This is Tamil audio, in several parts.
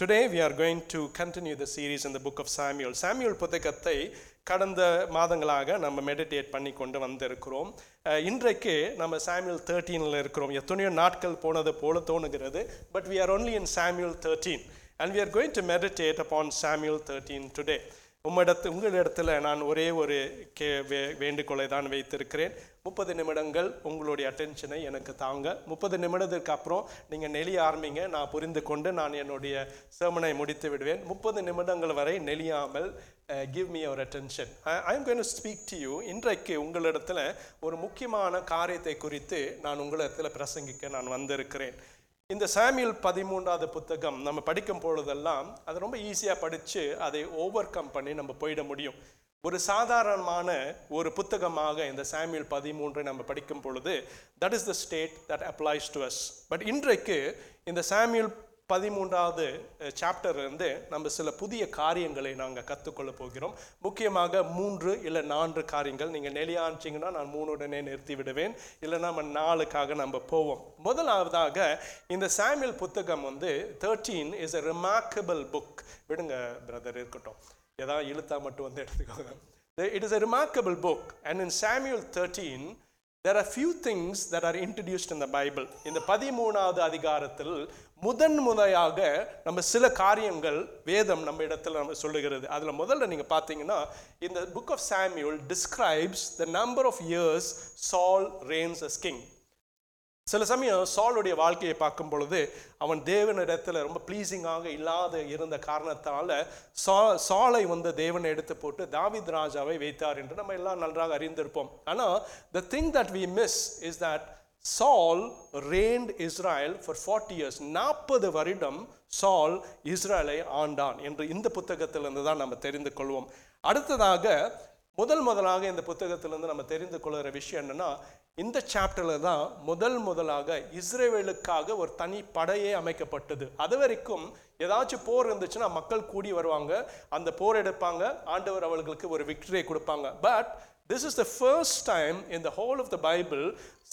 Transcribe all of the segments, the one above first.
Today we are going to continue the series இந்த புக் ஆஃப் சாமியூல் சாமியூல் புத்தகத்தை கடந்த மாதங்களாக நம்ம மெடிடேட் பண்ணி கொண்டு வந்திருக்கிறோம். இன்றைக்கு நம்ம சாமியூல் தேர்ட்டீனில் இருக்கிறோம். எத்தனையோ நாட்கள் போனது போல தோணுகிறது but we are only in Samuel 13 and we are going to meditate upon Samuel 13 today. உம்மிடத்து உங்களிடத்தில் நான் ஒரே ஒரு கே வே வேண்டுகோளை தான் வைத்திருக்கிறேன். முப்பது நிமிடங்கள் உங்களுடைய அட்டென்ஷனை எனக்கு தாங்க. முப்பது நிமிடத்துக்கு அப்புறம் நீங்கள் நெளிய ஆரம்பிங்க. நான் புரிந்து கொண்டு நான் என்னுடைய சேமனை முடித்து விடுவேன். முப்பது நிமிடங்கள் வரை நெளியாமல் give me your attention I am going to speak to you இன்றைக்கு உங்களிடத்தில் ஒரு முக்கியமான காரியத்தை குறித்து நான் உங்களிடத்தில் பிரசங்கிக்க நான் வந்திருக்கிறேன். இந்த சாமியல் பதிமூன்றாவது புத்தகம் நம்ம படிக்கும் பொழுதெல்லாம் அது ரொம்ப ஈஸியாக படித்து அதை ஓவர் கம் பண்ணி நம்ம போயிட முடியும். ஒரு சாதாரணமான ஒரு புத்தகமாக இந்த சாமியல் பதிமூன்றை நம்ம படிக்கும் பொழுது that is the state that applies to us but இன்றைக்கு இந்த சாமியல் பதிமூன்றாவது சாப்டர் இருந்து நம்ம சில புதிய காரியங்களை நாங்கள் கற்றுக்கொள்ள போகிறோம். முக்கியமாக மூன்று இல்லை நான்கு காரியங்கள். நீங்கள் நெளியாச்சிங்கன்னா நான் மூணுடனே நிறுத்தி விடுவேன். இல்லை நம்ம நாளுக்காக நம்ம போவோம். முதலாவதாக இந்த சாமியல் புத்தகம் வந்து thirteen is a remarkable book விடுங்க பிரதர் இருக்கட்டும். ஏதாவது இழுத்தா மட்டும் வந்து எடுத்துக்கோங்க. It is a remarkable book and in Samuel thirteen there are few things that are introduced இந்த பைபிள் இந்த பதிமூணாவது அதிகாரத்தில் முதன் முறையாக நம்ம சில காரியங்கள் வேதம் நம்ம இடத்துல நம்ம சொல்லுகிறது. அதில் முதல்ல நீங்கள் பார்த்தீங்கன்னா இந்த book of Samuel describes the number of years Saul reigns as king சில சமயம் சாலுடைய வாழ்க்கையை பார்க்கும் பொழுது அவன் தேவனிடத்தில் ரொம்ப ப்ளீசிங்காக இல்லாத இருந்த காரணத்தால் சா சாலை வந்து தேவனை எடுத்து போட்டு தாவித் ராஜாவை வைத்தார் என்று நம்ம எல்லாம் நன்றாக அறிந்திருப்போம். ஆனால் the thing that we miss is that Saul reigned Israel for forty years நாற்பது வருடம் சால் இஸ்ரேலை ஆண்டான் என்று இந்த புத்தகத்திலிருந்து தான் நம்ம தெரிந்து கொள்வோம். அடுத்ததாக முதல் முதலாக இந்த புத்தகத்திலேருந்து நம்ம தெரிந்து கொள்கிற விஷயம் என்னென்னா இந்த சாப்டரில் தான் முதல் முதலாக இஸ்ரேவேலுக்காக ஒரு தனி படையே அமைக்கப்பட்டது. அது வரைக்கும் ஏதாச்சும் போர் இருந்துச்சுன்னா மக்கள் கூடி வருவாங்க அந்த போர் எடுப்பாங்க ஆண்டவர் அவர்களுக்கு ஒரு விக்டரியை கொடுப்பாங்க. But this is the first time in the whole of the bible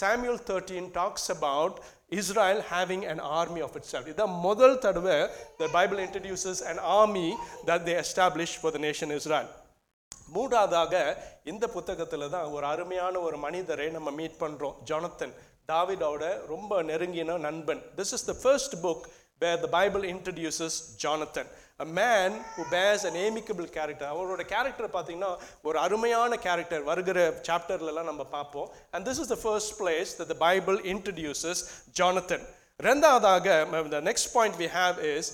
samuel 13 talks about israel having an army of itself. இதான் முதல் தடவை the bible introduces an army that they established for the nation israel. மூன்றாவதாக இந்த புத்தகத்தில் தான் ஒரு அருமையான ஒரு மனிதரை நம்ம மீட் பண்ணுறோம் ஜானத்தன் தாவிடோட ரொம்ப நெருங்கின நண்பன். This is the first book where the Bible introduces Jonathan. A man who pays an amicable character அவரோட கேரக்டர் பார்த்தீங்கன்னா ஒரு அருமையான கேரக்டர் வருகிற சாப்டர்லலாம் நம்ம பார்ப்போம். And this is the first place the Bible introduces Jonathan. ரெண்டாவதாக the next point we have is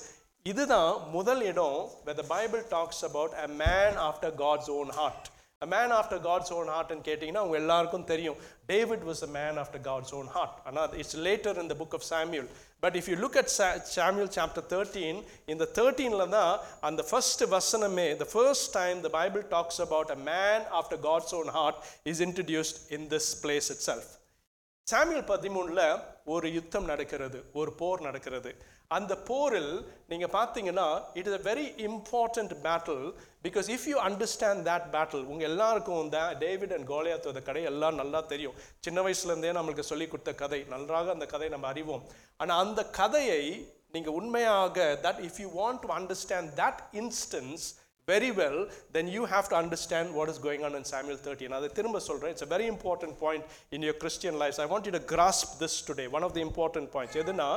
இதுதான் முதல் இடம் where the bible talks about a man after god's own heart a man after god's own heart ன்னு கேட்டிங்கன்னா உங்க எல்லாருக்கும் தெரியும் david was a man after god's own heart ஆனால் it's later in the book of samuel but if you look at Sa- samuel chapter 13 in the 13ல தான் அந்த first வசனமே the first time the bible talks about a man after god's own heart is introduced in this place itself சாமியல் பதிமூணில் ஒரு யுத்தம் நடக்கிறது ஒரு போர் நடக்கிறது அந்த போரில் நீங்கள் பார்த்தீங்கன்னா it is a very important battle because if you understand that battle உங்கள் எல்லாருக்கும் இந்த டேவிட் அண்ட் கோலியாத்தோட கதை எல்லாம் நல்லா தெரியும். சின்ன வயசுலேருந்தே நம்மளுக்கு சொல்லி கொடுத்த கதை நன்றாக அந்த கதை நம்ம அறிவோம். ஆனால் அந்த கதையை நீங்கள் உண்மையாக that if you want to understand that instance very well, then you have to understand what is going on in Samuel 13. அதை திரும்ப சொல்றேன் it's a very important point in your Christian lives. I want you to grasp this today. One of the important points. எதுனா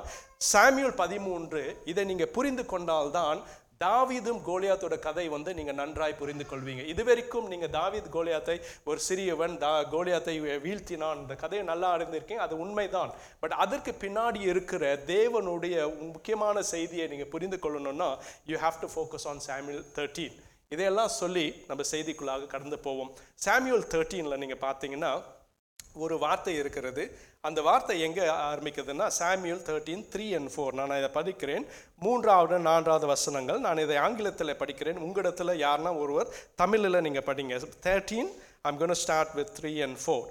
சாமியல் பதிமூன்று இதை நீங்க புரிந்து கொண்டால்தான் தாவீதும் கோலியாத்தோட கதை வந்து நீங்கள் நன்றாய் புரிந்து கொள்வீங்க இது வரைக்கும் நீங்கள் தாவீத் கோலியாத்தை ஒரு சிறியவன் தா கோலியாத்தை வீழ்த்தினான். இந்த கதையை நல்லா அறிந்திருக்கீங்க அது உண்மைதான். பட் அதற்கு பின்னாடி இருக்கிற தேவனுடைய முக்கியமான செய்தியை நீங்கள் புரிந்து கொள்ளணும்னா you have to focus on Samuel thirteen இதையெல்லாம் சொல்லி நம்ம செய்திக்குள்ளாக கடந்து போவோம். சாமியூல் தேர்ட்டீனில் நீங்கள் பார்த்தீங்கன்னா ஒரு வார்த்தை இருக்கிறது. அந்த வார்த்தை எங்கே ஆரம்பிக்கிறதுன்னா Samuel thirteen three and four நான் இதை படிக்கிறேன். மூன்றாவது நான்காவது வசனங்கள். நான் இதை ஆங்கிலத்தில் படிக்கிறேன். உங்களிடத்தில் யாருன்னா ஒருவர் தமிழில் நீங்கள் படிங்க. Thirteen I'm gonna start with three and four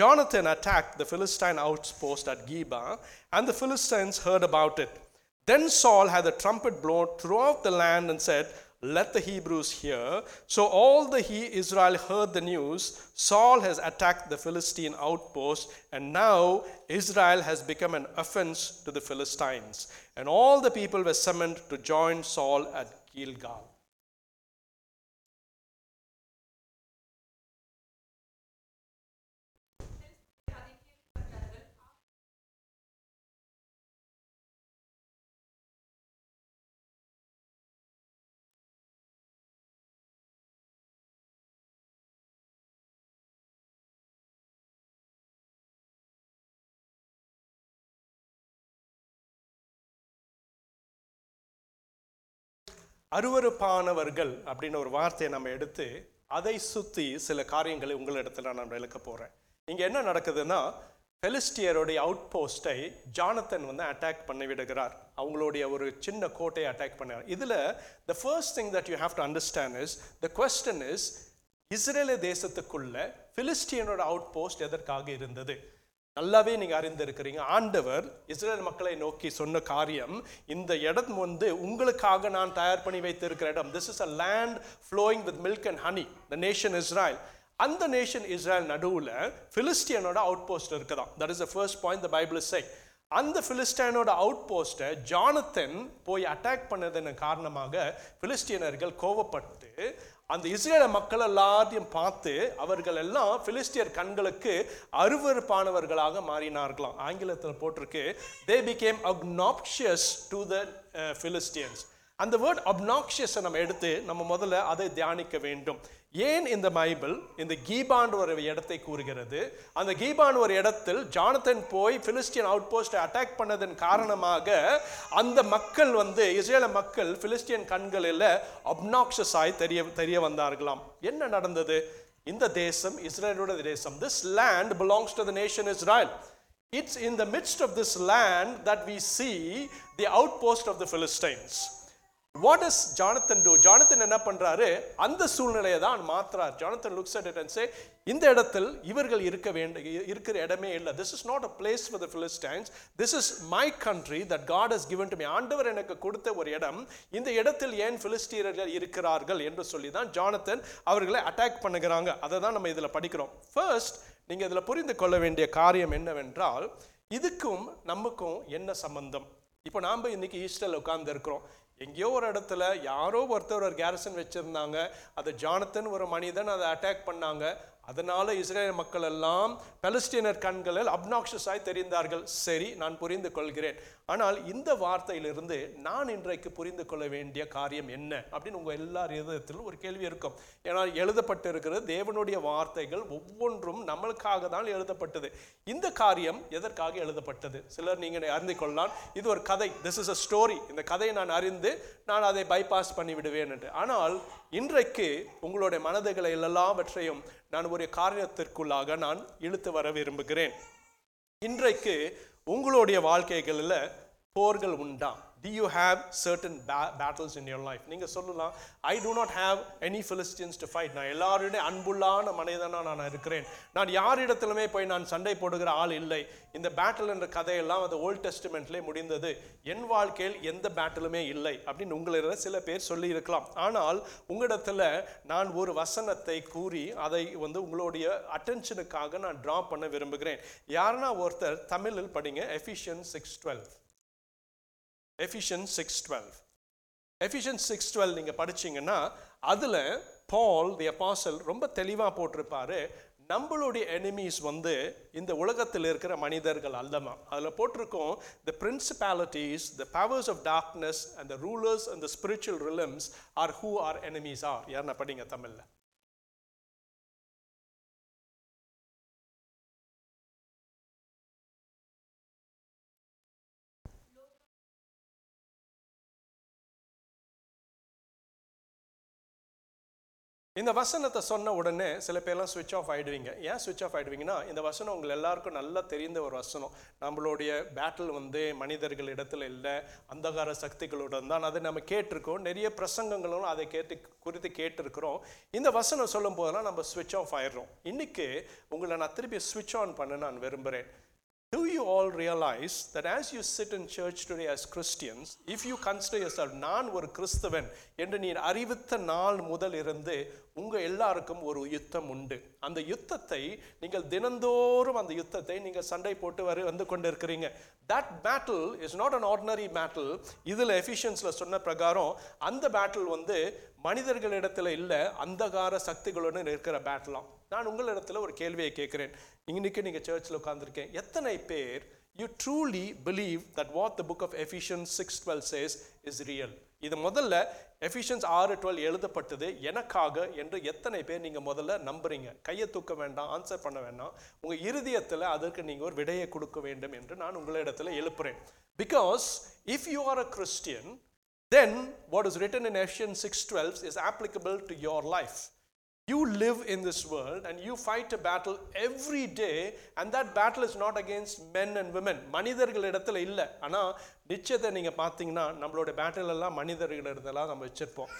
Jonathan attacked the Philistine outpost at Geba, and the Philistines heard about it. Then Saul had the trumpet blown throughout the land and said, let the Hebrews hear. So all the he Israel heard the news. Saul has attacked the Philistine outpost, and now Israel has become an offense to the Philistines. And all the people were summoned to join Saul at Gilgal. அருவருப்பானவர்கள் அப்படின்னு ஒரு வார்த்தையை நம்ம எடுத்து அதை சுற்றி சில காரியங்களை உங்களிடத்தில் நான் விளக்க போகிறேன் இங்கே என்ன நடக்குதுன்னா பெலிஸ்டியருடைய அவுட் போஸ்ட்டை ஜானத்தன் வந்து அட்டாக் பண்ணி விடுகிறார். அவங்களுடைய ஒரு சின்ன கோட்டையை அட்டாக் பண்ணார் இதில் the first thing that you have to understand is the question is இஸ்ரேல தேசத்துக்குள்ள பிலிஸ்டியனோட அவுட் போஸ்ட் எதற்காக இருந்தது? நல்லாவே நீங்கள் அறிந்திருக்கிறீங்க. ஆண்டவர் இஸ்ரேல் மக்களை நோக்கி சொன்ன காரியம் இந்த இடம் வந்து உங்களுக்காக நான் தயார் பண்ணி வைத்திருக்கிற இடம். This is a land flowing with milk and honey the nation Israel அந்த நேஷன் இஸ்ரேல் நடுவில் ஃபிலிஸ்டியனோட அவுட் போஸ்ட் இருக்குதான் that is the first point the Bible say அந்த பிலிஸ்டைனோட அவுட் போஸ்ட்டை ஜானத்தன் போய் அட்டாக் பண்ணதன் காரணமாக ஃபிலிஸ்டியனர்கள் கோவப்பட்டு அந்த இஸ்ரேல மக்கள் எல்லாத்தையும் பார்த்து அவர்கள் எல்லாம் பிலிஸ்டியர் கண்களுக்கு அருவருப்பானவர்களாக மாறினார்களாம். ஆங்கிலத்தில் போட்டிருக்கு தே பிகேம் அக்னாப்ஷியஸ் டு த பிலிஸ்டியன்ஸ் அந்த வேர்ட் அப்னாக்ஷியஸை நம்ம எடுத்து நம்ம முதல்ல அதை தியானிக்க வேண்டும். ஏன் இந்த பைபிள் இந்த கீபான் ஒரு இடத்தை கூறுகிறது? அந்த கீபான் ஒரு இடத்தில் ஜானத்தன் போய் பிலிஸ்டியன் அவுட் போஸ்டை அட்டாக் பண்ணதன் காரணமாக அந்த மக்கள் வந்து இஸ்ரேல மக்கள் பிலிஸ்டியன் கண்களில் அப்னாக்ஷஸ் ஆய் தெரிய தெரிய வந்தார்களாம். என்ன நடந்தது? இந்த தேசம் இஸ்ரேலோட தேசம் this land belongs to the nation Israel in the midst of this land that we see the out post of the Philistines what is Jonathan do Jonathan என்ன பண்ணுறாரு அந்த சூழ்நிலையை தான் மாத்துறார். Jonathan looks at it and இந்த இடத்தில் இவர்கள் இருக்க வேண்டிய இருக்கிற இடமே இல்லை. This is not a place for the Philistines this is my country that God has given to me ஆண்டவர் எனக்கு கொடுத்த ஒரு இடம். இந்த இடத்தில் ஏன் ஃபிலிஸ்டீரர்கள் இருக்கிறார்கள் என்று சொல்லி தான் ஜானத்தன் அவர்களை அட்டாக் பண்ணுகிறாங்க. அதை தான் நம்ம இதில் படிக்கிறோம். ஃபர்ஸ்ட் நீங்கள் இதில் புரிந்து கொள்ள வேண்டிய காரியம் என்னவென்றால் இதுக்கும் நமக்கும் என்ன சம்பந்தம்? இப்போ நாம் இன்னைக்கு ஈஸ்டரில் உட்கார்ந்து இருக்கிறோம் எங்கேயோ ஒரு இடத்துல யாரோ ஒருத்தர் ஒரு கேரசன் வச்சுருந்தாங்க. அதை ஜானத்தன் ஒரு மனிதன் அதை அட்டாக் பண்ணாங்க. அதனால் இஸ்ரேல் மக்கள் எல்லாம் பலஸ்தீனர் கண்களில் அப்னாக்ஷஸாய் தெரிந்தார்கள். சரி நான் புரிந்து கொள்கிறேன் ஆனால் இந்த வார்த்தையிலிருந்து நான் இன்றைக்கு புரிந்து கொள்ள வேண்டிய காரியம் என்ன? அப்படின்னு உங்கள் எல்லார் இதயத்திலும் ஒரு கேள்வி இருக்கும். ஏன்னா எழுதப்பட்டிருக்கிறது தேவனுடைய வார்த்தைகள் ஒவ்வொன்றும் நம்மளுக்காக தான் எழுதப்பட்டது. இந்த காரியம் எதற்காக எழுதப்பட்டது? சிலர் நீங்கள் அறிந்து கொள்ளலாம் இது ஒரு கதை. திஸ் இஸ் அ ஸ்டோரி இந்த கதையை நான் அறிந்து நான் அதை பைபாஸ் பண்ணிவிடுவேன் என்று. ஆனால் இன்றைக்கு உங்களுடைய மனதுகளை எல்லாவற்றையும் நான் ஒரு காரியத்திற்குள்ளாக நான் இழுத்து வர விரும்புகிறேன். இன்றைக்கு உங்களுடைய வாழ்க்கைகளில் போர்கள் உண்டா do you have certain battles in in life நீங்கள் சொல்லலாம் I do not have any Philistines to fight நான் எல்லாருடைய அன்புள்ளான மனிதனாக நான் இருக்கிறேன். நான் யாரிடத்திலுமே போய் நான் சண்டை போடுகிற ஆள் இல்லை. இந்த பேட்டில் என்ற கதையெல்லாம் அது ஓல்ட் டெஸ்டிமெண்ட்லேயே முடிந்தது. என் வாழ்க்கையில் எந்த பேட்டிலுமே இல்லை. அப்படின்னு உங்களிட சில பேர் சொல்லி இருக்கலாம் ஆனால் உங்களிடத்தில் நான் ஒரு வசனத்தை கூறி அதை வந்து உங்களுடைய அட்டென்ஷனுக்காக நான் ட்ரா பண்ண விரும்புகிறேன். யாருன்னா ஒருத்தர் தமிழில் படிங்க Ephesian six twelve Ephesians six twelve Ephesians six twelve நீங்கள் படிச்சீங்கன்னா அதில் பால் தி அப்பாசல் ரொம்ப தெளிவாக போட்டிருப்பாரு. நம்மளுடைய எனிமீஸ் வந்து இந்த உலகத்தில் இருக்கிற மனிதர்கள் அல்லமா. அதில் போட்டிருக்கோம் the principalities the powers of darkness and the rulers and the spiritual realms are who are enemies are யாருன்னா படிங்க தமிழில்? இந்த வசனத்தை சொன்ன உடனே சில பேர்லாம் சுவிட்ச் ஆஃப் ஆயிடுவீங்க. ஏன் சுவிட்ச் ஆஃப் ஆயிடுவீங்கன்னா இந்த வசனம் உங்கள் எல்லாருக்கும் நல்லா தெரிந்த ஒரு வசனம். நம்மளுடைய பேட்டில் வந்து மனிதர்கள் இடத்துல இல்லை அந்தகார சக்திகளுடன் தான். அதை நம்ம கேட்டிருக்கோம். நிறைய பிரசங்கங்களும் அதை கேட்டு குறித்து கேட்டிருக்கிறோம். இந்த வசனம் சொல்லும் போதெல்லாம் நம்ம சுவிட்ச் ஆஃப் ஆயிடுறோம். இன்றைக்கி உங்களை நான் திருப்பி சுவிட்ச் ஆன் பண்ண நான் விரும்புகிறேன் Do you all realize that as you sit in church today as Christians, if you consider yourself, நான் ஒரு கிறிஸ்தவன் என்று நீர் அறிவித்த நாள் முதல் இருந்து உங்கள் எல்லாருக்கும் ஒரு யுத்தம் உண்டு. அந்த யுத்தத்தை நீங்கள் தினந்தோறும் அந்த யுத்தத்தை நீங்கள் சண்டை போட்டு வர வந்து கொண்டு இருக்கிறீங்க that battle is not an ordinary battle இதில் எஃபிஷியன்ஸில் சொன்ன பிரகாரம் அந்த பேட்டில் வந்து மனிதர்களிடத்தில் இல்லை அந்தகார சக்திகளுடன் இருக்கிற பேட்டிலாம் நான் உங்களிடத்துல ஒரு கேள்வியை கேட்குறேன். இன்னைக்கு நீங்கள் சர்ச்சில் உட்காந்துருக்கேன் எத்தனை பேர் you truly believe that what the book of Ephesians six twelve says is real இது முதல்ல எஃபிஷியன்ஸ் ஆறு டுவெல் எழுதப்பட்டது எனக்காக என்று எத்தனை பேர் நீங்கள் முதல்ல நம்புறீங்க? கையை தூக்க வேண்டாம் ஆன்சர் பண்ண வேண்டாம். உங்கள் இருதயத்தில் அதற்கு நீங்கள் ஒரு விடையை கொடுக்க வேண்டும் என்று நான் உங்களிடத்தில் எழுப்புறேன். Because if you are a Christian then what is written in Ephesian six twelves is applicable to your life You live in this world and you fight a battle every day and that battle is not against men and women. மனிதர்கள் இடத்துல இல்லை. ஆனால் நிச்சயத்தை நீங்கள் பார்த்தீங்கன்னா நம்மளோட பேட்டில் எல்லாம் மனிதர்கள் இடத்துல நம்ம வச்சிருப்போம்.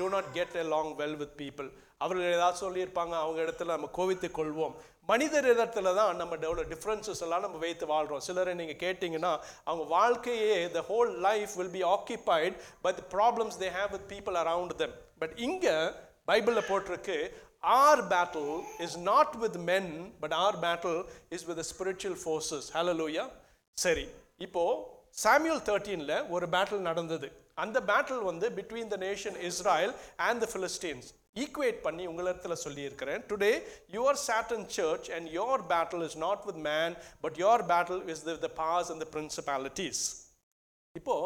Do not get along well with people அவர்கள் ஏதாவது சொல்லியிருப்பாங்க அவங்க இடத்துல நம்ம கோவித்து கொள்வோம். மனிதர் இடத்துல தான் நம்ம டெவலப் டிஃப்ரென்சஸ் எல்லாம் நம்ம வைத்து வாழ்கிறோம் சிலரை நீங்கள் கேட்டிங்கன்னா அவங்க வாழ்க்கையே the whole life will be occupied but problems they have with people around them but இங்கே பைபிளில் போட்டிருக்கு our battle is not with men but our battle is with spiritual forces hallelujah சரி இப்போ சாமியூல் தேர்ட்டீனில் ஒரு பேட்டில் நடந்தது. அந்த பேட்டில் வந்து between the nation Israel and the Philistines equate பண்ணி உங்களிடத்தில் சொல்லியிருக்கிறேன். Today you're sat in church and your battle is not with man but your battle is the powers and the principalities இப்போ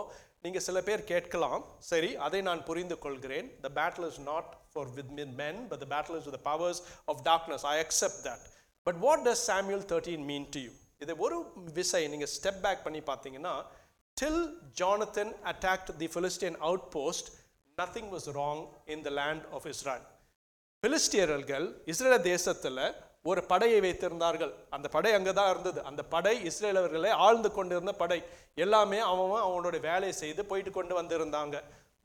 நீங்க சில பேர் கேட்கலாம். சரி அதை நான் புரிந்து கொள்கிறேன் the battle is not for with men men but the battle is with powers of darkness I accept that but what does Samuel thirteen mean to you இதை ஒரு விசை நீங்கள் ஸ்டெப் பேக் பண்ணி பார்த்தீங்கன்னா till Jonathan attacked the the out post nothing was wrong in the land of Israel பிலிஸ்டியர்கள் இஸ்ரேல தேசத்தில் ஒரு படையை வைத்திருந்தார்கள். அந்த படை அங்கே தான் இருந்தது. அந்த படை இஸ்ரேலவர்களை ஆழ்ந்து கொண்டிருந்த படை. எல்லாமே அவன் அவனுடைய வேலையை செய்து போயிட்டு கொண்டு வந்திருந்தாங்க.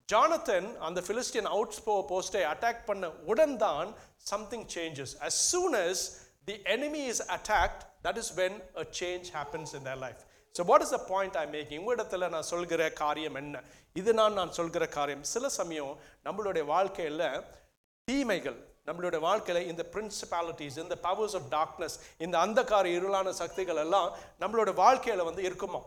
ஜானத்தன் அந்த பிலிஸ்டியன் அவுட் போஸ்டை அட்டாக் பண்ண உடன் தான் something changes as soon as the enemy is attacked that is when a change happens in their life so what is the point I making உங்களிடத்தில் நான் சொல்கிற காரியம் என்ன? இது நான் நான் சொல்கிற காரியம். சில சமயம் நம்மளுடைய வாழ்க்கையில் தீமைகள் நம்மளுடைய வாழ்க்கையில் இந்த பிரின்சிபாலிட்டிஸ் இந்த பவர்ஸ் ஆஃப் டார்க்னஸ் இந்த அந்தக்கார இருளான சக்திகள் எல்லாம் நம்மளோட வாழ்க்கையில் வந்து இருக்குமா?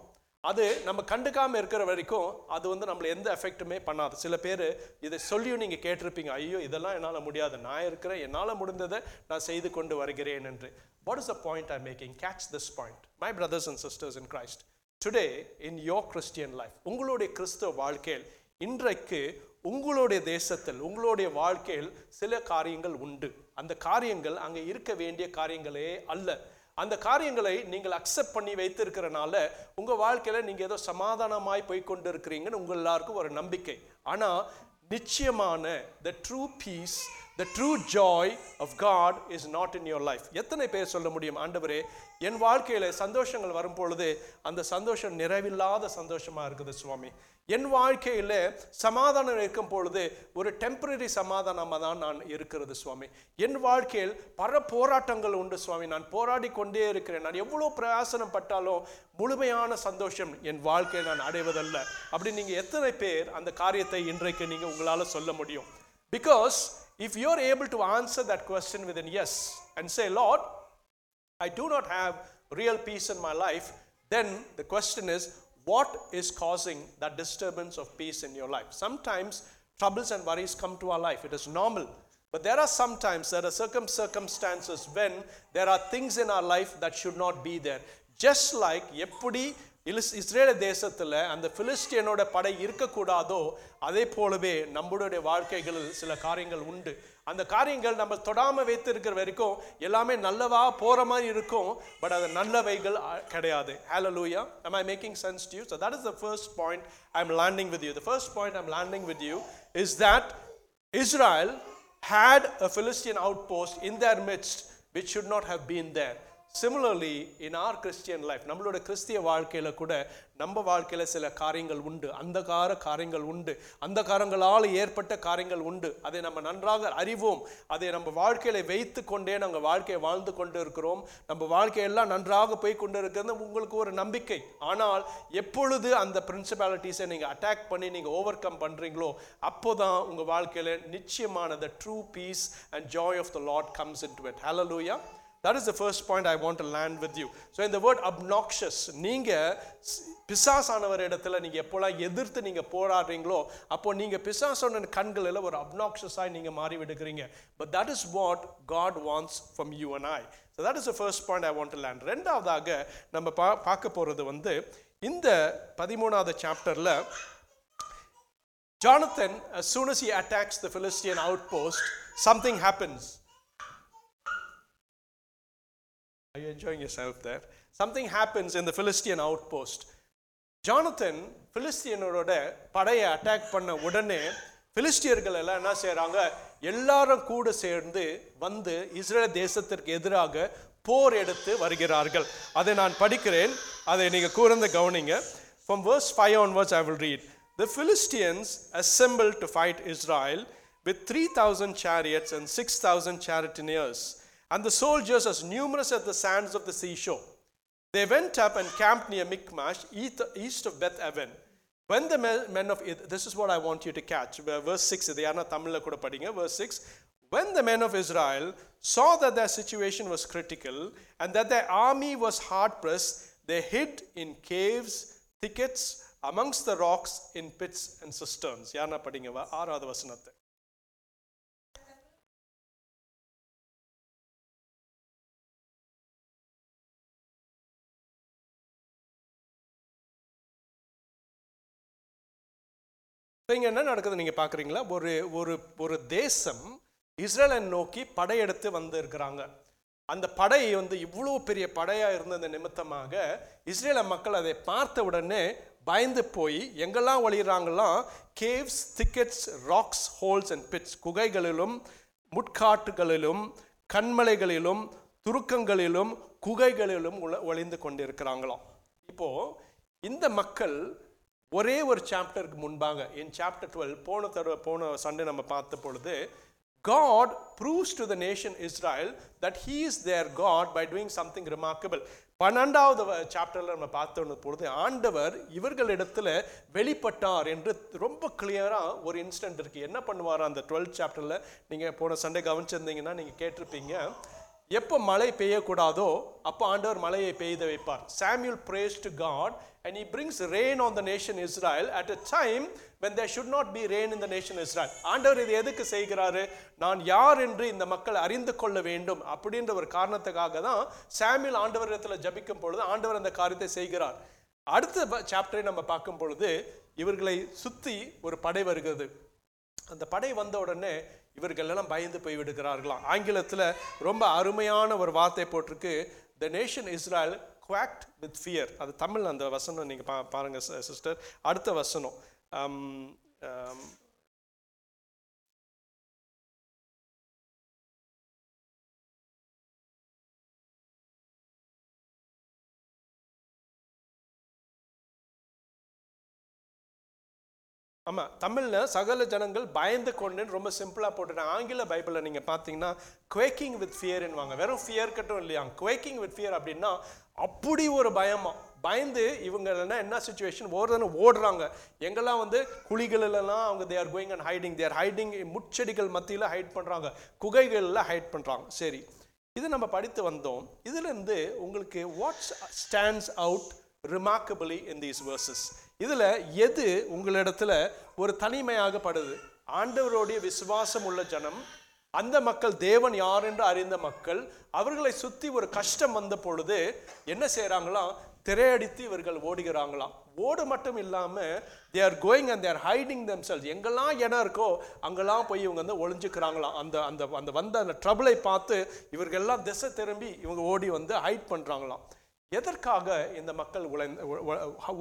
அது நம்ம கண்டுக்காமல் இருக்கிற வரைக்கும் அது வந்து நம்மளை எந்த எஃபெக்ட்டுமே பண்ணாது. சில பேர் இதை சொல்லியும் நீங்கள் கேட்டிருப்பீங்க ஐயோ இதெல்லாம் என்னால் முடியாது. நான் இருக்கிறேன் என்னால் முடிந்ததை நான் செய்து கொண்டு வருகிறேன் என்று. What is a point I making catch this point my brothers and sisters in Christ today in your Christian life உங்களுடைய கிறிஸ்தவ வாழ்க்கையில் இன்றைக்கு உங்களுடைய தேசத்தில் உங்களுடைய வாழ்க்கையில் சில காரியங்கள் உண்டு. அந்த காரியங்கள் அங்கே இருக்க வேண்டிய காரியங்களே அல்ல. அந்த காரியங்களை நீங்கள் அக்செப்ட் பண்ணி வைத்திருக்கிறனால உங்கள் வாழ்க்கையில் நீங்கள் ஏதோ சமாதானமாய் போய் கொண்டு இருக்கிறீங்கன்னு உங்கள் எல்லாருக்கும் ஒரு நம்பிக்கை. ஆனால் நிச்சயமான the true peace the true joy of God is not in your life எத்தனை பேர் சொல்ல முடியும்? ஆண்டவரே என் வாழ்க்கையில் சந்தோஷங்கள் வரும் பொழுது அந்த சந்தோஷம் நிறைவில்லாத சந்தோஷமாக இருக்குது சுவாமி. என் வாழ்க்கையில் சமாதானம் இருக்கும் பொழுது ஒரு டெம்பரரி சமாதானமாக தான் நான் இருக்கிறது சுவாமி. என் வாழ்க்கையில் பல போராட்டங்கள் உண்டு சுவாமி. நான் போராடி கொண்டே இருக்கிறேன். நான் எவ்வளோ பிரயாசனம் பட்டாலும் முழுமையான சந்தோஷம் என் வாழ்க்கையை நான் அடைவதல்ல. அப்படி நீங்கள் எத்தனை பேர் அந்த காரியத்தை இன்றைக்கு நீங்கள் உங்களால் சொல்ல முடியும்? Because If you are able to answer that question with in yes and say Lord I do not have real peace in my life, then the question is, what is causing that disturbance of peace in your life? Sometimes troubles and worries come to our life. It is normal. But there are sometimes there are circum circumstances when there are things in our life that should not be there. Just like எப்படி இலிஸ் இஸ்ரேல தேசத்துல அந்த பிலிஸ்டியனோட படை இருக்கக்கூடாதோ அதே போலவே நம்மளுடைய வாழ்க்கைகளில் சில காரியங்கள் உண்டு அந்த காரியங்கள் நம்ம தொடாம வைத்திருக்கிற வரைக்கும் எல்லாமே நல்லவா போற மாதிரி இருக்கும் பட் அது நல்லவைகள் அ- கிடையாது ஹalleluya am i making sense to you so that is the first point i'm landing with you the first point i'm landing with you is that israel had a philistine outpost in their midst which should not have been there Similarly in our Christian life நம்மளோட கிறிஸ்திய வாழ்க்கையில் கூட நம்ம வாழ்க்கையில் சில காரியங்கள் உண்டு. அந்த கார காரியங்கள் உண்டு. அந்த காரங்களால் ஏற்பட்ட காரியங்கள் உண்டு. அதை நம்ம நன்றாக அறிவோம். அதை நம்ம வாழ்க்கையில வைத்து கொண்டே நாங்கள் வாழ்க்கையை வாழ்ந்து கொண்டு இருக்கிறோம். நம்ம வாழ்க்கையெல்லாம் நன்றாக போய் கொண்டு இருக்கிறது உங்களுக்கு ஒரு நம்பிக்கை. ஆனால் எப்பொழுது அந்த பிரின்சிபாலிட்டிஸை நீங்கள் அட்டாக் பண்ணி நீங்கள் ஓவர் கம் அப்போ தான் உங்கள் வாழ்க்கையில் நிச்சயமான the true peace and joy of the Lord comes in to it hallelujah the first point I want to land with you. So in the word obnoxious, நீங்க ஸ்- பிசாசானவர் இடத்துல நீங்க எப்போல்லாம் எதிர்த்து நீங்க போராடுறீங்களோ அப்போ நீங்க பிசாசான கண்களில் ஒரு அப்னாக்ஷஸாய் நீங்க மாறி விடுக்கிறீங்க but that is what God wants from you and I so that is the first point I want to land ரெண்டாவதாக நம்ம பா பார்க்க போறது வந்து இந்த பதிமூணாவது சாப்டர்ல Jonathan, as soon as he attacks the Philistine outpost, something happens. Are you enjoying yourself there? Something happens in the Philistine outpost. Jonathan பிலிஸ்தியனரோட படையை அட்டாக் பண்ண உடனே பிலிஸ்தியர்கள் எல்லாம் என்ன செய்றாங்க எல்லாரும் கூட சேர்ந்து வந்து இஸ்ரேல் தேசத்திற்கு எதிராக போர் எடுத்து வருகிறார்கள் அதை நான் படிக்கிறேன் அதை நீங்க கூர்ந்து கவனிங்க from verse 5 onwards I will read the Philistines assembled to fight Israel with 3000 chariots and 6000 charioteers and the soldiers as numerous as the sands of the seashore they went up and camped near Michmash, east east of Beth Aven. When the men men of Ith- this is what I want you to catch. Verse 6, இது யாருன்னா தமிழ்ல கூட படிங்க. Verse 6. When the men of Israel saw that their situation was critical and that their army was hard pressed, they hid in caves, thickets, amongst the rocks, in pits and cisterns. யாருன்னா படிங்க வா- ஆறாவது வசனத்தை. இப்போ இங்கே என்ன நடக்குது நீங்க பாக்குறீங்களா? ஒரு ஒரு ஒரு தேசம் இஸ்ரேலை நோக்கி படையெடுத்து வந்து இருக்கிறாங்க அந்த படை வந்து இவ்வளோ பெரிய படையா இருந்தது நிமித்தமாக இஸ்ரேல மக்கள் அதை பார்த்த உடனே பயந்து போய் எங்கெல்லாம் ஒளிகிறாங்களாம் caves thickets rocks holes and pits குகைகளிலும் முட்காட்டுகளிலும் கண்மலைகளிலும் துருக்கங்களிலும் குகைகளிலும் உள- ஒளிந்து கொண்டிருக்கிறாங்களாம் இப்போ இந்த மக்கள் ஒரே ஒரு சாப்டருக்கு முன்பாக என் சாப்டர் டுவெல் போன தடவை போன சண்டே நம்ம பார்த்த பொழுது God proves to the nation Israel that he is their God by doing something remarkable பன்னெண்டாவது சாப்டரில் நம்ம பார்த்தோன்னு பொழுது ஆண்டவர் இவர்களிடத்தில் வெளிப்பட்டார் என்று ரொம்ப கிளியராக ஒரு இன்சிடென்ட் இருக்குது என்ன பண்ணுவார் அந்த டுவெல்த் சாப்டரில் நீங்கள் போன சண்டே கவனிச்சிருந்தீங்கன்னா நீங்கள் கேட்டிருப்பீங்க எப்போ மழை பெய்யக்கூடாதோ அப்போ ஆண்டவர் மழையை பெய்த வைப்பார். Samuel prays to God and he brings rain on the nation Israel at a time when there should not be rain in the nation Israel. ஆண்டவர் இது எதுக்கு செய்கிறாரு? நான் யார் என்று இந்த மக்கள் அறிந்து கொள்ள வேண்டும் அப்படின்ற ஒரு காரணத்துக்காக தான் சாமுel ஆண்டவரிடத்தில் ஜபிக்கும் பொழுது ஆண்டவர் அந்த காரியத்தை செய்கிறார். அடுத்த சாப்டரை நம்ம பார்க்கும் பொழுது இவர்களை சுற்றி ஒரு படை வருகிறது. அந்த படை வந்த உடனே இவர்கள் எல்லாம் பயந்து போய் விடுகிறார்களாம். ஆங்கிலத்தில் ரொம்ப அருமையான ஒரு வார்த்தை போட்டிருக்கு the nation Israel quaked with fear அது தமிழ் அந்த வசனம் நீங்கள் பா பாருங்கள் சிஸ்டர். அடுத்த வசனம். ஆமாம் தமிழில் சகல ஜனங்கள் பயந்து கொண்டுன்னு ரொம்ப சிம்பிளாக போட்டுட்டாங்க. ஆங்கில பைபிளில் நீங்கள் பார்த்தீங்கன்னா குவேக்கிங் வித் ஃபியர்ன்னுவாங்க வெறும் ஃபியர் கட்டும் இல்லையா? குவேக்கிங் வித் ஃபியர் அப்படின்னா அப்படி ஒரு பயமா? பயந்து இவங்கன்னா என்ன சுச்சுவேஷன் ஓடுறதுன்னு ஓடுறாங்க. எங்கெல்லாம் வந்து குழிகளெல்லாம் அவங்க they are going and hiding there hiding முட்செடிகள் மத்தியில் ஹைட் பண்ணுறாங்க குகைகளில் ஹைட் பண்ணுறாங்க சரி இது நம்ம படித்து வந்தோம். இதுலேருந்து உங்களுக்கு what's stands out remarkably in these verses இதில் எது உங்களிடத்துல ஒரு தனிமையாகப்படுது? ஆண்டவருடைய விசுவாசம் உள்ள ஜனம் அந்த மக்கள் தேவன் யார் என்று அறிந்த மக்கள் அவர்களை சுற்றி ஒரு கஷ்டம் வந்த பொழுது என்ன செய்கிறாங்களாம் திரையடித்து இவர்கள் ஓடுகிறாங்களாம். ஓடு மட்டும் இல்லாமல் they are going and they're hiding themselves. எங்கெல்லாம் இடம் இருக்கோ அங்கெல்லாம் போய் இவங்க வந்து ஒளிஞ்சுக்கிறாங்களாம். அந்த அந்த அந்த வந்த அந்த ட்ரபிளை பார்த்து இவர்கள்லாம் திசை திரும்பி இவங்க ஓடி வந்து ஹைட் பண்ணுறாங்களாம் எதற்காக இந்த மக்கள் உழைந்து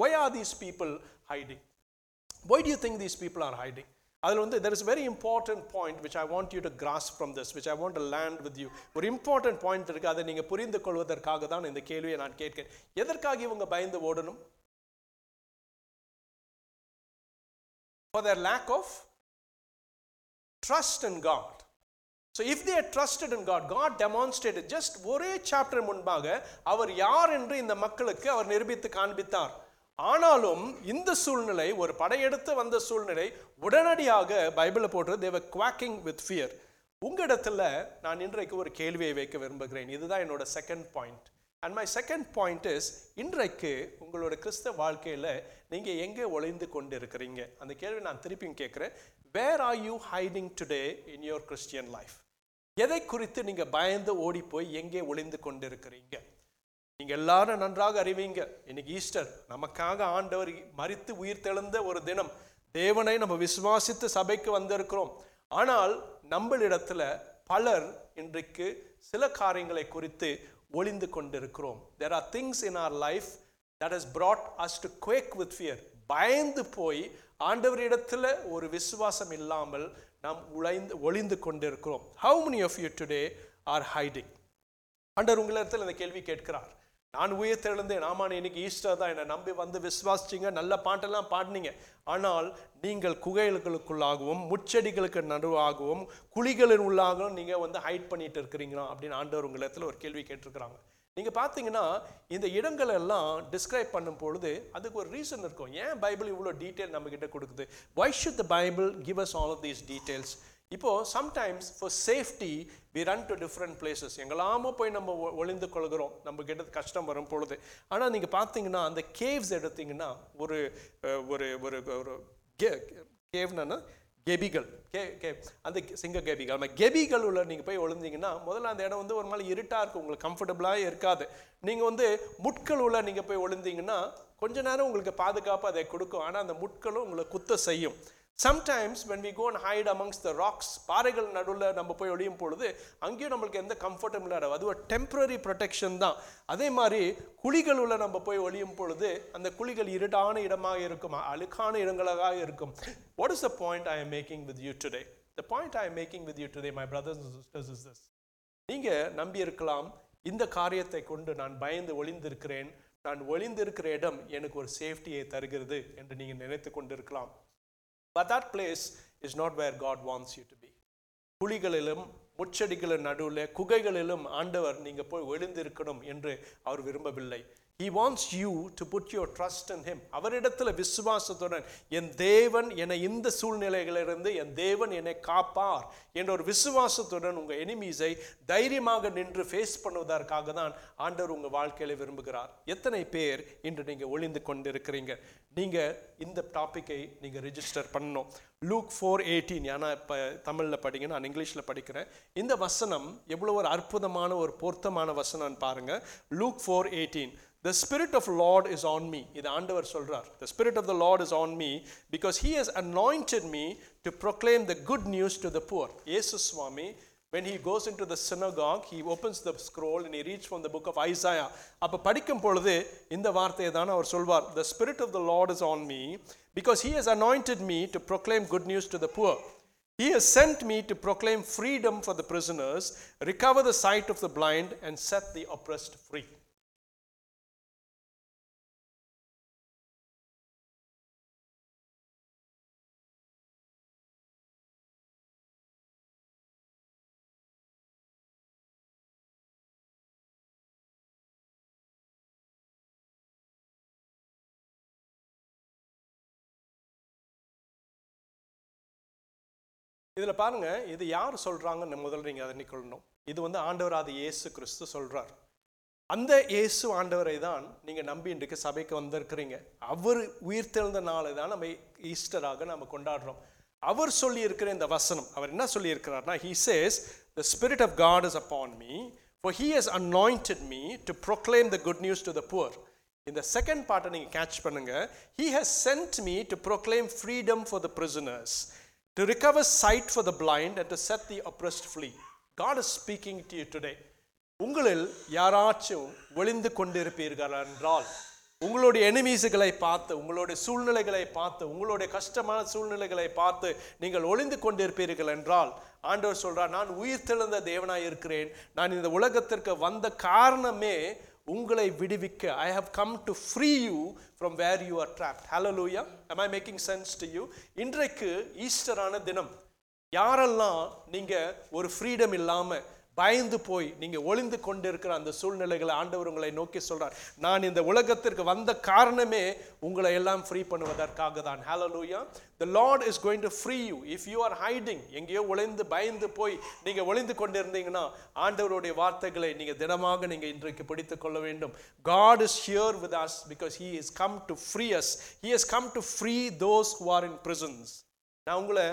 why are these people hiding why do you think these people are hiding அதில் வந்து there is a very important point which I want you to grasp from this which I want to land with you ஒரு important point இருக்கு அதை நீங்க புரிந்து கொள்வதற்காக தான் இந்த கேள்வியை நான் கேட்கிறேன் எதற்காக இவங்க பயந்து ஓடணும் for their lack of trust in God. So if they trusted in God God demonstrate just ஒரே சாப்டர் முன்பாக அவர் யார் என்று இந்த மக்களுக்கு அவர் நிரூபித்து காண்பித்தார். ஆனாலும் இந்த சூழ்நிலை ஒரு படையெடுத்து வந்த சூழ்நிலை உடனடியாக பைபிளில் போட்டு தேவ குவாக்கிங் வித் ஃபியர் உங்களிடத்தில் நான் இன்றைக்கு ஒரு கேள்வியை வைக்க விரும்புகிறேன். இதுதான் என்னோட second point and my second point is இன்றைக்கு உங்களோட கிறிஸ்தவ வாழ்க்கையில் நீங்கள் எங்கே ஒளிந்து கொண்டு இருக்கிறீங்க அந்த கேள்வி நான் திருப்பியும் கேட்குறேன். Where are you hiding today in your Christian life எதை குறித்து நீங்கள் பயந்து ஓடி போய் எங்கே ஒளிந்து கொண்டு இருக்கிறீங்க நீங்க எல்லாரும் நன்றாக அறிவீங்க. இன்னைக்கு ஈஸ்டர் நமக்காக ஆண்டவர் மறித்து உயிர் தெழுந்த ஒரு தினம். தேவனை நம்ம விசுவாசித்து சபைக்கு வந்திருக்கிறோம். ஆனால் நம்மளிடத்துல பலர் இன்றைக்கு சில காரியங்களை குறித்து ஒளிந்து கொண்டிருக்கிறோம். There are things in our life that is brought us to quake with fear பயந்து போய் ஆண்டவரிடத்துல ஒரு விசுவாசம் இல்லாமல் நாம் உழைந்து ஒளிந்து கொண்டிருக்கிறோம். How many of you today are hiding under உங்களிடத்தில் இந்த கேள்வி கேட்கிறார். நான் உயிர் தெழுந்தேன். ஆமாம் இன்னைக்கு ஈஸ்டர் தான். என்னை நம்பி வந்து விசுவாசிச்சிங்க. நல்ல பாட்டெல்லாம் பாடினீங்க. ஆனால் நீங்கள் குகைகளுக்குள்ளாகவும் முச்செடிகளுக்கு நடுவாகவும் குழிகளின் உள்ளாகவும் நீங்கள் வந்து ஹைட் பண்ணிட்டு இருக்கிறீங்களா? அப்படின்னு ஆண்டவர் உங்களிடத்தில் ஒரு கேள்வி கேட்டிருக்கிறாங்க. நீங்கள் பார்த்தீங்கன்னா இந்த இடங்கள் எல்லாம் டிஸ்கிரைப் பண்ணும் பொழுது அதுக்கு ஒரு ரீசன் இருக்கும். ஏன் பைபிள் இவ்வளோ டீட்டெயில் நம்மக்கிட்ட கொடுக்குது? Why should the Bible give us all of these details இப்போது sometimes for safety we run to different places எங்கெல்லாமோ போய் நம்ம ஒ- ஒளிந்து கொள்கிறோம். நம்ம கிட்ட கஷ்டம் வரும் பொழுது. ஆனால் நீங்கள் பார்த்தீங்கன்னா அந்த கேவ்ஸ் எடுத்தீங்கன்னா ஒரு ஒரு ஒரு ஒரு கேவ்னா கெபிகள். கே கே அந்த சிங்க கெபிகள். அந்த கெபிகள் உள்ள நீங்கள் போய் ஒளிஞ்சிங்கன்னா முதல்ல அந்த இடம் வந்து ஒரு மாதிரி இருட்டாக இருக்கும். உங்களுக்கு கம்ஃபர்டபுளாக இருக்காது. நீங்கள் வந்து முட்கள் உள்ள நீங்கள் போய் ஒளிந்தீங்கன்னா கொஞ்ச நேரம் உங்களுக்கு பாதுகாப்பு அதை கொடுக்கும். ஆனால் அந்த முட்களும் உங்களை குத்த செய்யும். Sometimes when we go and hide amongst the rocks பாறைகள் நடுவில் நம்ம போய் ஒழியும் பொழுது அங்கேயும் நம்மளுக்கு எந்த கம்ஃபர்டபுளாக இருக்கும் அது ஒரு டெம்பரரி ப்ரொடெக்ஷன் தான். அதே மாதிரி குழிகள் உள்ள நம்ம போய் ஒளியும் பொழுது அந்த குழிகள் இருட்டான இடமாக இருக்கும் அழுக்கான இடங்களாக இருக்கும். What is the point I am making with you today the point I am making with you today my brothers sisters is this நீங்கள் நம்பி இருக்கலாம் இந்த காரியத்தை கொண்டு நான் பயந்து ஒளிந்திருக்கிறேன். நான் ஒளிந்திருக்கிற இடம் எனக்கு ஒரு சேஃப்டியை தருகிறது என்று நீங்கள் நினைத்து கொண்டிருக்கலாம். But that place is not where God wants you to be குழிகளிலும் முச்செடிகளின் நடுவில் குகைகளிலும் ஆண்டவர் நீங்கள் போய் ஒளிந்திருக்கணும் என்று அவர் விரும்பவில்லை. He wants you to put your trust and him அவரிடத்தில் விசுவாசத்துடன் என் தேவன் என்னை இந்த சூழ்நிலைகளிலிருந்து என் தேவன் என்னை காப்பார் என்ற ஒரு விசுவாசத்துடன் உங்கள் எனிமீஸை தைரியமாக நின்று ஃபேஸ் பண்ணுவதற்காக தான் ஆண்டவர் உங்கள் வாழ்க்கையில விரும்புகிறார். எத்தனை பேர் இன்று நீங்கள் ஒளிந்து கொண்டிருக்கிறீங்க? நீங்கள் இந்த டாப்பிக்கை நீங்கள் ரிஜிஸ்டர் பண்ணணும். லூக் ஃபோர் எயிட்டீன் ஏன்னா இப்போ தமிழில் படிங்க நான் இங்கிலீஷில் படிக்கிறேன். இந்த வசனம் எவ்வளோ ஒரு அற்புதமான ஒரு பொருத்தமான வசனம்னு பாருங்கள் Luke four eighteen The Spirit of Lord is on me. இது ஆண்டவர் சொல்றார். The Spirit of the Lord is on me because He has anointed me to proclaim the good news to the poor. இயேசு சுவாமி when he goes into the synagogue, he opens the scroll and he reads from the book of Isaiah. அப்ப படிக்கும் பொழுது இந்த வார்த்தையை தான் அவர் சொல்வார். The Spirit of the Lord is on me because He has anointed me to proclaim good news to the poor. He has sent me to proclaim freedom for the prisoners, recover the sight of the blind, and set the oppressed free. இதில் பாருங்கள் இது யார் சொல்கிறாங்கன்னு முதல்ல நீங்கள் அதை நிக்கொள்ளணும் இது வந்து ஆண்டவர் அது இயேசு கிறிஸ்து சொல்கிறார் அந்த இயேசு ஆண்டவரை தான் நீங்கள் நம்பி இன்றைக்கு சபைக்கு வந்திருக்கிறீங்க. அவர் உயிர்த்தெழுந்த நாளை தான் நம்ம ஈஸ்டராக நம்ம கொண்டாடுறோம். அவர் சொல்லியிருக்கிற இந்த வசனம் அவர் என்ன சொல்லியிருக்கிறார்னா he says the spirit of God is upon me for he has anointed me to proclaim the good news to the poor இந்த செகண்ட் பார்ட்டை நீங்கள் கேட்ச் பண்ணுங்க. He has sent me to proclaim freedom for the prisoners to recover sight for the blind and to set the oppressed free. God is speaking to you today. உங்களில் யாராச்சும் ஒளிந்து கொண்டிருப்பீர்கள் என்றால் உங்களுடைய எனிமீஸுகளை பார்த்து உங்களுடைய சூழ்நிலைகளை பார்த்து உங்களுடைய கஷ்டமான சூழ்நிலைகளை பார்த்து நீங்கள் ஒளிந்து கொண்டிருப்பீர்கள் என்றால் ஆண்டவர் சொல்றார் நான் உயிர் தெழுந்த தேவனாய் இருக்கிறேன். நான் இந்த உலகத்திற்கு வந்த காரணமே உங்களை விடுவிக்க I have come to free you from where you are trapped hallelujah am I making sense to you இன்றைக்கு ஈஸ்டரான தினம் யாரெல்லாம் நீங்கள் ஒரு ஃப்ரீடம் இல்லாமல் பயந்து போய் நீங்கள் ஒளிந்து கொண்டிருக்கிற அந்த சூழ்நிலைகளை ஆண்டவர் உங்களை நோக்கி சொல்கிறார் நான் இந்த உலகத்திற்கு வந்த காரணமே உங்களை எல்லாம் ஃப்ரீ பண்ணுவதற்காக தான். Hallelujah the Lord is going to free you if you are hiding எங்கேயோ ஒளிந்து பயந்து போய் நீங்கள் ஒளிந்து கொண்டிருந்தீங்கன்னா ஆண்டவருடைய வார்த்தைகளை நீங்கள் தினமாக நீங்கள் இன்றைக்கு பிடித்து கொள்ள வேண்டும். God is here with us because he is come to free us he is come to free those who are in prisons. நான் உங்களை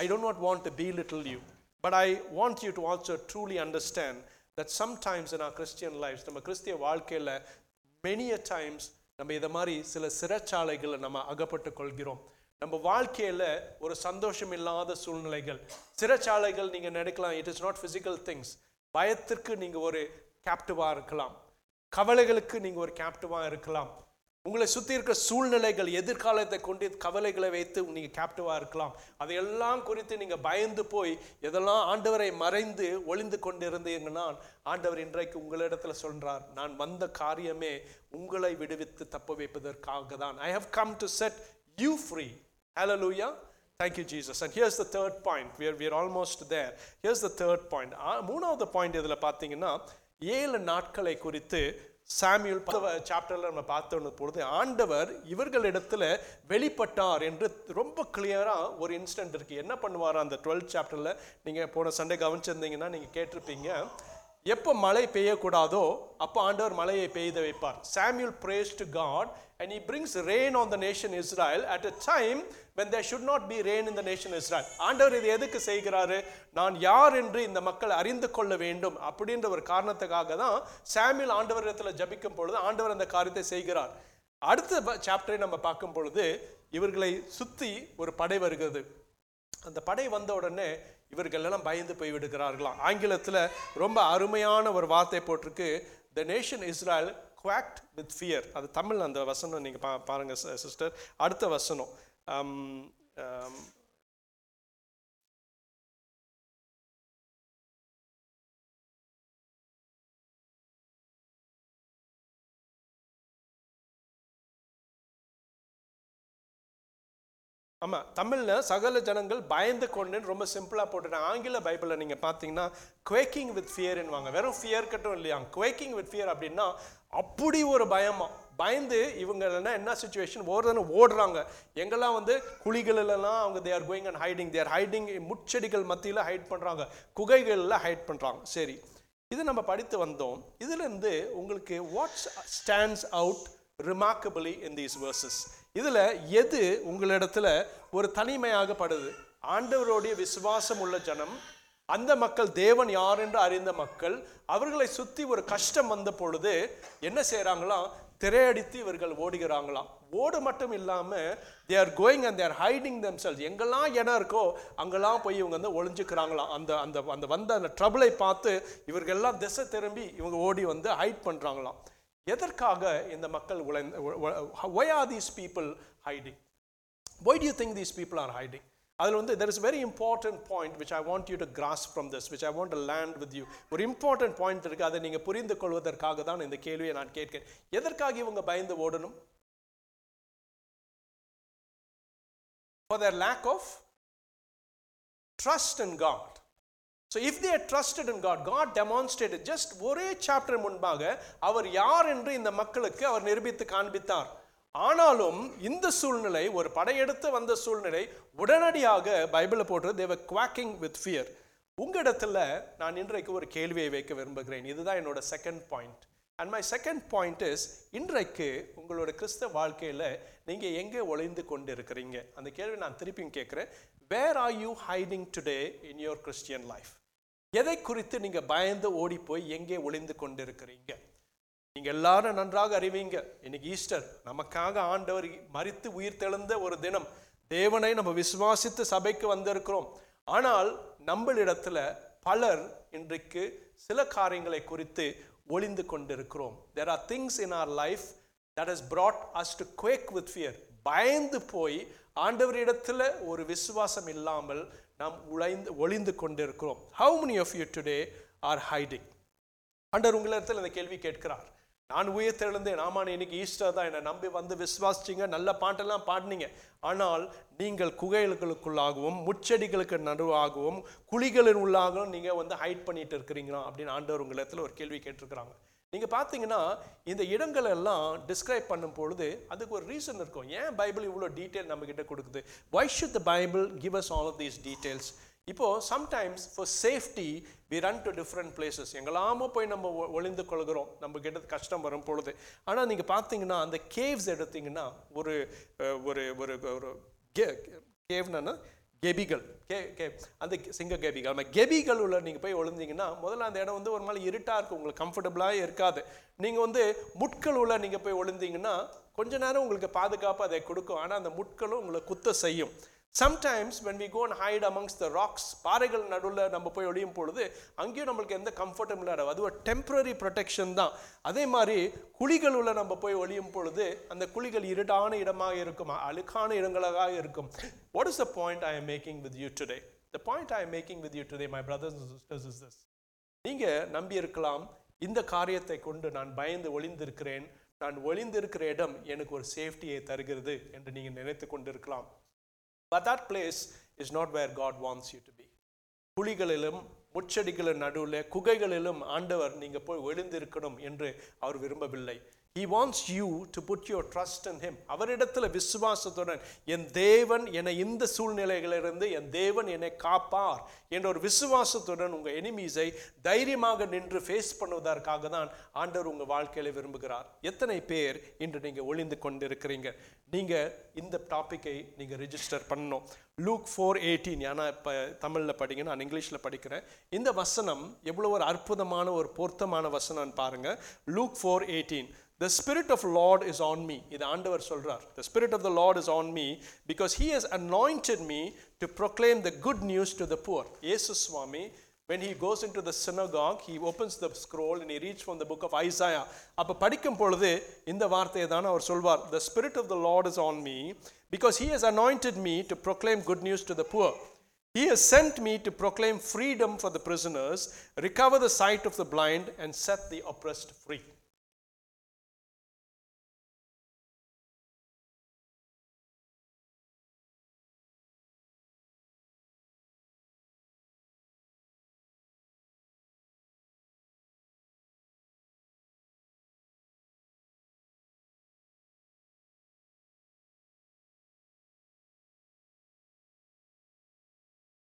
I don't not want to be little you but I want you to also truly understand that sometimes in our Christian life நம்ம கிறிஸ்திய வாழ்க்கையில் மெனிய டைம்ஸ் நம்ம இதை மாதிரி சில சிறைச்சாலைகளை நம்ம அகப்பட்டு கொள்கிறோம். நம்ம வாழ்க்கையில் ஒரு சந்தோஷம் இல்லாத சூழ்நிலைகள் சிறைச்சாலைகள் நீங்கள் நினைக்கலாம் it is not physical things பயத்திற்கு நீங்கள் ஒரு கேப்டிவாக இருக்கலாம். கவலைகளுக்கு நீங்கள் ஒரு கேப்டிவாக இருக்கலாம். உங்களை சுற்றி இருக்கிற சூழ்நிலைகள் எதிர்காலத்தை கொண்டு கவலைகளை வைத்து நீங்கள் கேப்டிவாக இருக்கலாம் அதையெல்லாம் குறித்து நீங்கள் பயந்து போய் எதெல்லாம் ஆண்டவரை மறைந்து ஒளிந்து கொண்டு இருந்தீங்கன்னா ஆண்டவர் இன்றைக்கு உங்களிடத்தில் சொல்கிறார் நான் வந்த காரியமே உங்களை விடுவித்து தப்ப வைப்பதற்காக தான் I have come to set you free hallelujah Thank you, Jesus. And here's the third point. We're, we're almost there. Here's the third point. Ah, மூணாவது பாயிண்ட் இதில் பார்த்தீங்கன்னா ஏழு நாட்களை குறித்து சாமியுல் சாப்டரில் நம்ம பார்த்தோன்னு பொழுது ஆண்டவர் இவர்களிடத்துல வெளிப்பட்டார் என்று ரொம்ப கிளியராக ஒரு இன்ஸ்டன்ட் இருக்குது என்ன பண்ணுவார் அந்த டுவெல்த் சாப்டரில் நீங்கள் போன சண்டே கவனிச்சிருந்தீங்கன்னா நீங்கள் கேட்டிருப்பீங்க. எப்போ மழை பெய்யக்கூடாதோ அப்போ ஆண்டவர் மழையை பெய்த வைப்பார். Samuel prays to God and he brings rain on the nation Israel at a time when they should not be rain in the nation Israel. ஆண்டவர் இது எதுக்கு செய்கிறாரு? நான் யார் என்று இந்த மக்கள் அறிந்து கொள்ள வேண்டும் அப்படின்ற ஒரு காரணத்துக்காக தான் சாமியுல் ஆண்டவரிடத்தில் ஜபிக்கும் பொழுது ஆண்டவர் அந்த காரியத்தை செய்கிறார். அடுத்த சாப்டரை நம்ம பார்க்கும் பொழுது இவர்களை சுற்றி ஒரு படை வருகிறது. அந்த படை வந்த உடனே இவர்கள் எல்லாம் பயந்து போய் விடுகிறார்களாம். ஆங்கிலத்தில் ரொம்ப அருமையான ஒரு வார்த்தை போட்டிருக்கு. The nation Israel quaked with fear அது தமிழ் அந்த வசனம் நீங்கள் பா பாருங்கள் சிஸ்டர். அடுத்த வசனம். ஆமாம் தமிழில் சகல ஜனங்கள் பயந்து கொண்டுன்னு ரொம்ப சிம்பிளாக போட்டுட்டேன் ஆங்கில பைபிளில் நீங்கள் பார்த்தீங்கன்னா குவேக்கிங் வித் ஃபியர்னுவாங்க வெறும் ஃபியர் கட்டும் இல்லையா? குவேக்கிங் வித் ஃபியர் அப்படின்னா அப்படி ஒரு பயமா? பயந்து இவங்க என்ன சுச்சுவேஷன் ஓடுறதுன்னு ஓடுறாங்க. எங்கெல்லாம் வந்து குழிகளெல்லாம் அவங்க they are going and hiding there hiding முட்செடிகள் மத்தியில் ஹைட் பண்ணுறாங்க குகைகளில் ஹைட் பண்ணுறாங்க சரி இது நம்ம படித்து வந்தோம். இதுலேருந்து உங்களுக்கு what's stands out remarkably in these verses இதில் எது உங்களிடத்துல ஒரு தனிமையாகப்படுது? ஆண்டவருடைய விசுவாசம் உள்ள ஜனம் அந்த மக்கள் தேவன் யார் என்று அறிந்த மக்கள் அவர்களை சுற்றி ஒரு கஷ்டம் வந்த பொழுது என்ன செய்கிறாங்களாம் திரையடித்து இவர்கள் ஓடுகிறாங்களாம். ஓடு மட்டும் இல்லாமல் they are going and they're hiding themselves. எங்கெல்லாம் இடம் இருக்கோ அங்கெல்லாம் போய் இவங்க வந்து ஒளிஞ்சுக்கிறாங்களாம். அந்த அந்த அந்த வந்த அந்த ட்ரபிளை பார்த்து இவர்கள்லாம் திசை திரும்பி இவங்க ஓடி வந்து ஹைட் பண்ணுறாங்களாம் எதற்காக இந்த மக்கள் உழைந்து why are these people hiding why do you think these people are hiding அதில் வந்து there is a very important point which I want you to grasp from this which I want to land with you ஒரு important point இருக்கு அதை நீங்க புரிந்து கொள்வதற்காக தான் இந்த கேள்வியை நான் கேட்கிறேன் எதற்காக இவங்க பயந்து ஓடணும் for their lack of trust in God so if they trusted in God God demonstrate just ஒரே சாப்டர் முன்பாக அவர் யார் என்று இந்த மக்களுக்கு அவர் நிரூபித்து காண்பித்தார். ஆனாலும் இந்த சூழ்நிலை ஒரு படையெடுத்து வந்த சூழ்நிலை உடனடியாக பைபிளை போட்டு தேவ குவாக்கிங் வித் ஃபியர் உங்களிடத்தில் நான் இன்றைக்கு ஒரு கேள்வியை வைக்க விரும்புகிறேன். இதுதான் என்னோட second point and my second point is இன்றைக்கு உங்களோட கிறிஸ்தவ வாழ்க்கையில் நீங்கள் எங்கே ஒளிந்து கொண்டு இருக்கிறீங்க அந்த கேள்வி நான் திருப்பியும் கேட்குறேன். Where are you hiding today in your Christian life எதை குறித்து நீங்கள் பயந்து ஓடி போய் எங்கே ஒளிந்து கொண்டிருக்கிறீங்க? நீங்கள் எல்லாரும் நன்றாக அறிவீங்க. இன்னைக்கு ஈஸ்டர் நமக்காக ஆண்டவர் மறித்து உயிர் தெழுந்த ஒரு தினம். தேவனை நம்ம விசுவாசித்து சபைக்கு வந்திருக்கிறோம். ஆனால் நம்மளிடத்துல பலர் இன்றைக்கு சில காரியங்களை குறித்து ஒளிந்து கொண்டிருக்கிறோம். There are things in our life that is brought us to quake with fear பயந்து போய் ஆண்டவரிடத்துல ஒரு விசுவாசம் இல்லாமல் நாம் உழைந்து ஒளிந்து கொண்டிருக்கிறோம். How many of you today are hiding under உங்களிடத்தில் இந்த கேள்வி கேட்கிறார். நான் உயர்த்திலிருந்தேன் ஆமாம் இன்னைக்கு ஈஸ்டர் தான். என்னை நம்பி வந்து விசுவாசிச்சீங்க. நல்ல பாட்டெல்லாம் பாடினீங்க. ஆனால் நீங்கள் குகைகளுக்குள்ளாகவும் முச்செடிகளுக்கு நடுவாகவும் குழிகளின் உள்ளாகவும் நீங்கள் வந்து ஹைட் பண்ணிட்டு இருக்கிறீங்களா? அப்படின்னு ஆண்டவர் உங்களிடத்தில் ஒரு கேள்வி கேட்டிருக்கிறாங்க. நீங்கள் பார்த்தீங்கன்னா இந்த இடங்கள் எல்லாம் டிஸ்கிரைப் பண்ணும் பொழுது அதுக்கு ஒரு ரீசன் இருக்கும். ஏன் பைபிள் இவ்வளோ டீட்டெயில் நம்மக்கிட்ட கொடுக்குது? Why should the Bible give us all of these details இப்போது sometimes for safety we run to different places எங்கெல்லாமோ போய் நம்ம ஒ- ஒளிந்து கொள்கிறோம். நம்ம கிட்ட கஷ்டம் வரும் பொழுது. ஆனால் நீங்கள் பார்த்தீங்கன்னா அந்த கேவ்ஸ் எடுத்தீங்கன்னா ஒரு ஒரு ஒரு ஒரு கேவ்னா கெபிகள். கே கே அந்த சிங்க கெபிகள். கெபிகள் உள்ள நீங்கள் போய் ஒழுந்தீங்கன்னா முதல்ல அந்த இடம் வந்து ஒரு மாதிரி இருட்டாக இருக்கும். உங்களுக்கு கம்ஃபர்டபுளாக இருக்காது. நீங்கள் வந்து முட்கள் உள்ள நீங்கள் போய் ஒழுந்தீங்கன்னா கொஞ்ச நேரம் உங்களுக்கு பாதுகாப்பு அதை கொடுக்கும். ஆனால் அந்த முட்களும் உங்களை குத்த செய்யும். Sometimes when we go and hide amongst the rocks பாறைகள் நடுவில் நம்ம போய் ஒளியும் பொழுது அங்கேயும் நம்மளுக்கு எந்த கம்ஃபர்டபுள் இடம் அது ஒரு டெம்பரரி ப்ரொடெக்ஷன் தான். அதே மாதிரி குழிகள் உள்ள நம்ம போய் ஒழியும் பொழுது அந்த குழிகள் இருட்டான இடமாக இருக்கும் அழுக்கான இடங்களாக இருக்கும். What is the point I am making with you today the point I am making with you today my brothers and sisters is this நீங்கள் நம்பி இருக்கலாம் இந்த காரியத்தை கொண்டு நான் பயந்து ஒளிந்திருக்கிறேன் நான் ஒளிந்திருக்கிற இடம் எனக்கு ஒரு சேஃப்டியை தருகிறது என்று நீங்கள் நினைத்து கொண்டிருக்கலாம். But that place is not where God wants you to be குழிகளிலும் முச்செடிகளின் நடுவில் குகைகளிலும் ஆண்டவர் நீங்கள் போய் ஒளிந்திருக்கணும் என்று அவர் விரும்பவில்லை. He wants you to put your trust and him அவரிடத்தில் விசுவாசத்துடன் என் தேவன் என்னை இந்த சூழ்நிலைகளிலிருந்து என் தேவன் என்னை காப்பார் என்ற ஒரு விசுவாசத்துடன் உங்கள் எனிமீஸை தைரியமாக நின்று ஃபேஸ் பண்ணுவதற்காக தான் ஆண்டவர் உங்கள் வாழ்க்கையில விரும்புகிறார். எத்தனை பேர் இன்று நீங்கள் ஒளிந்து கொண்டிருக்கிறீங்க? நீங்கள் இந்த டாப்பிக்கை நீங்கள் ரிஜிஸ்டர் பண்ணணும். லூக் ஃபோர் எயிட்டீன் ஏன்னா இப்போ தமிழில் படிங்க நான் இங்கிலீஷில் படிக்கிறேன். இந்த வசனம் எவ்வளோ ஒரு அற்புதமான ஒரு பொருத்தமான வசனம்னு பாருங்கள் Luke four eighteen The Spirit of Lord is on me. இது ஆண்டவர் சொல்றார். The Spirit of the Lord is on me because He has anointed me to proclaim the good news to the poor. இயேசு சுவாமி when he goes into the synagogue he opens the scroll and he reads from the book of Isaiah அப்ப படிக்கும் பொழுது இந்த வார்த்தையை தான் அவர் சொல்வார் the spirit of the lord is on me because he has anointed me to proclaim good news to the poor he has sent me to proclaim freedom for the prisoners recover the sight of the blind and set the oppressed free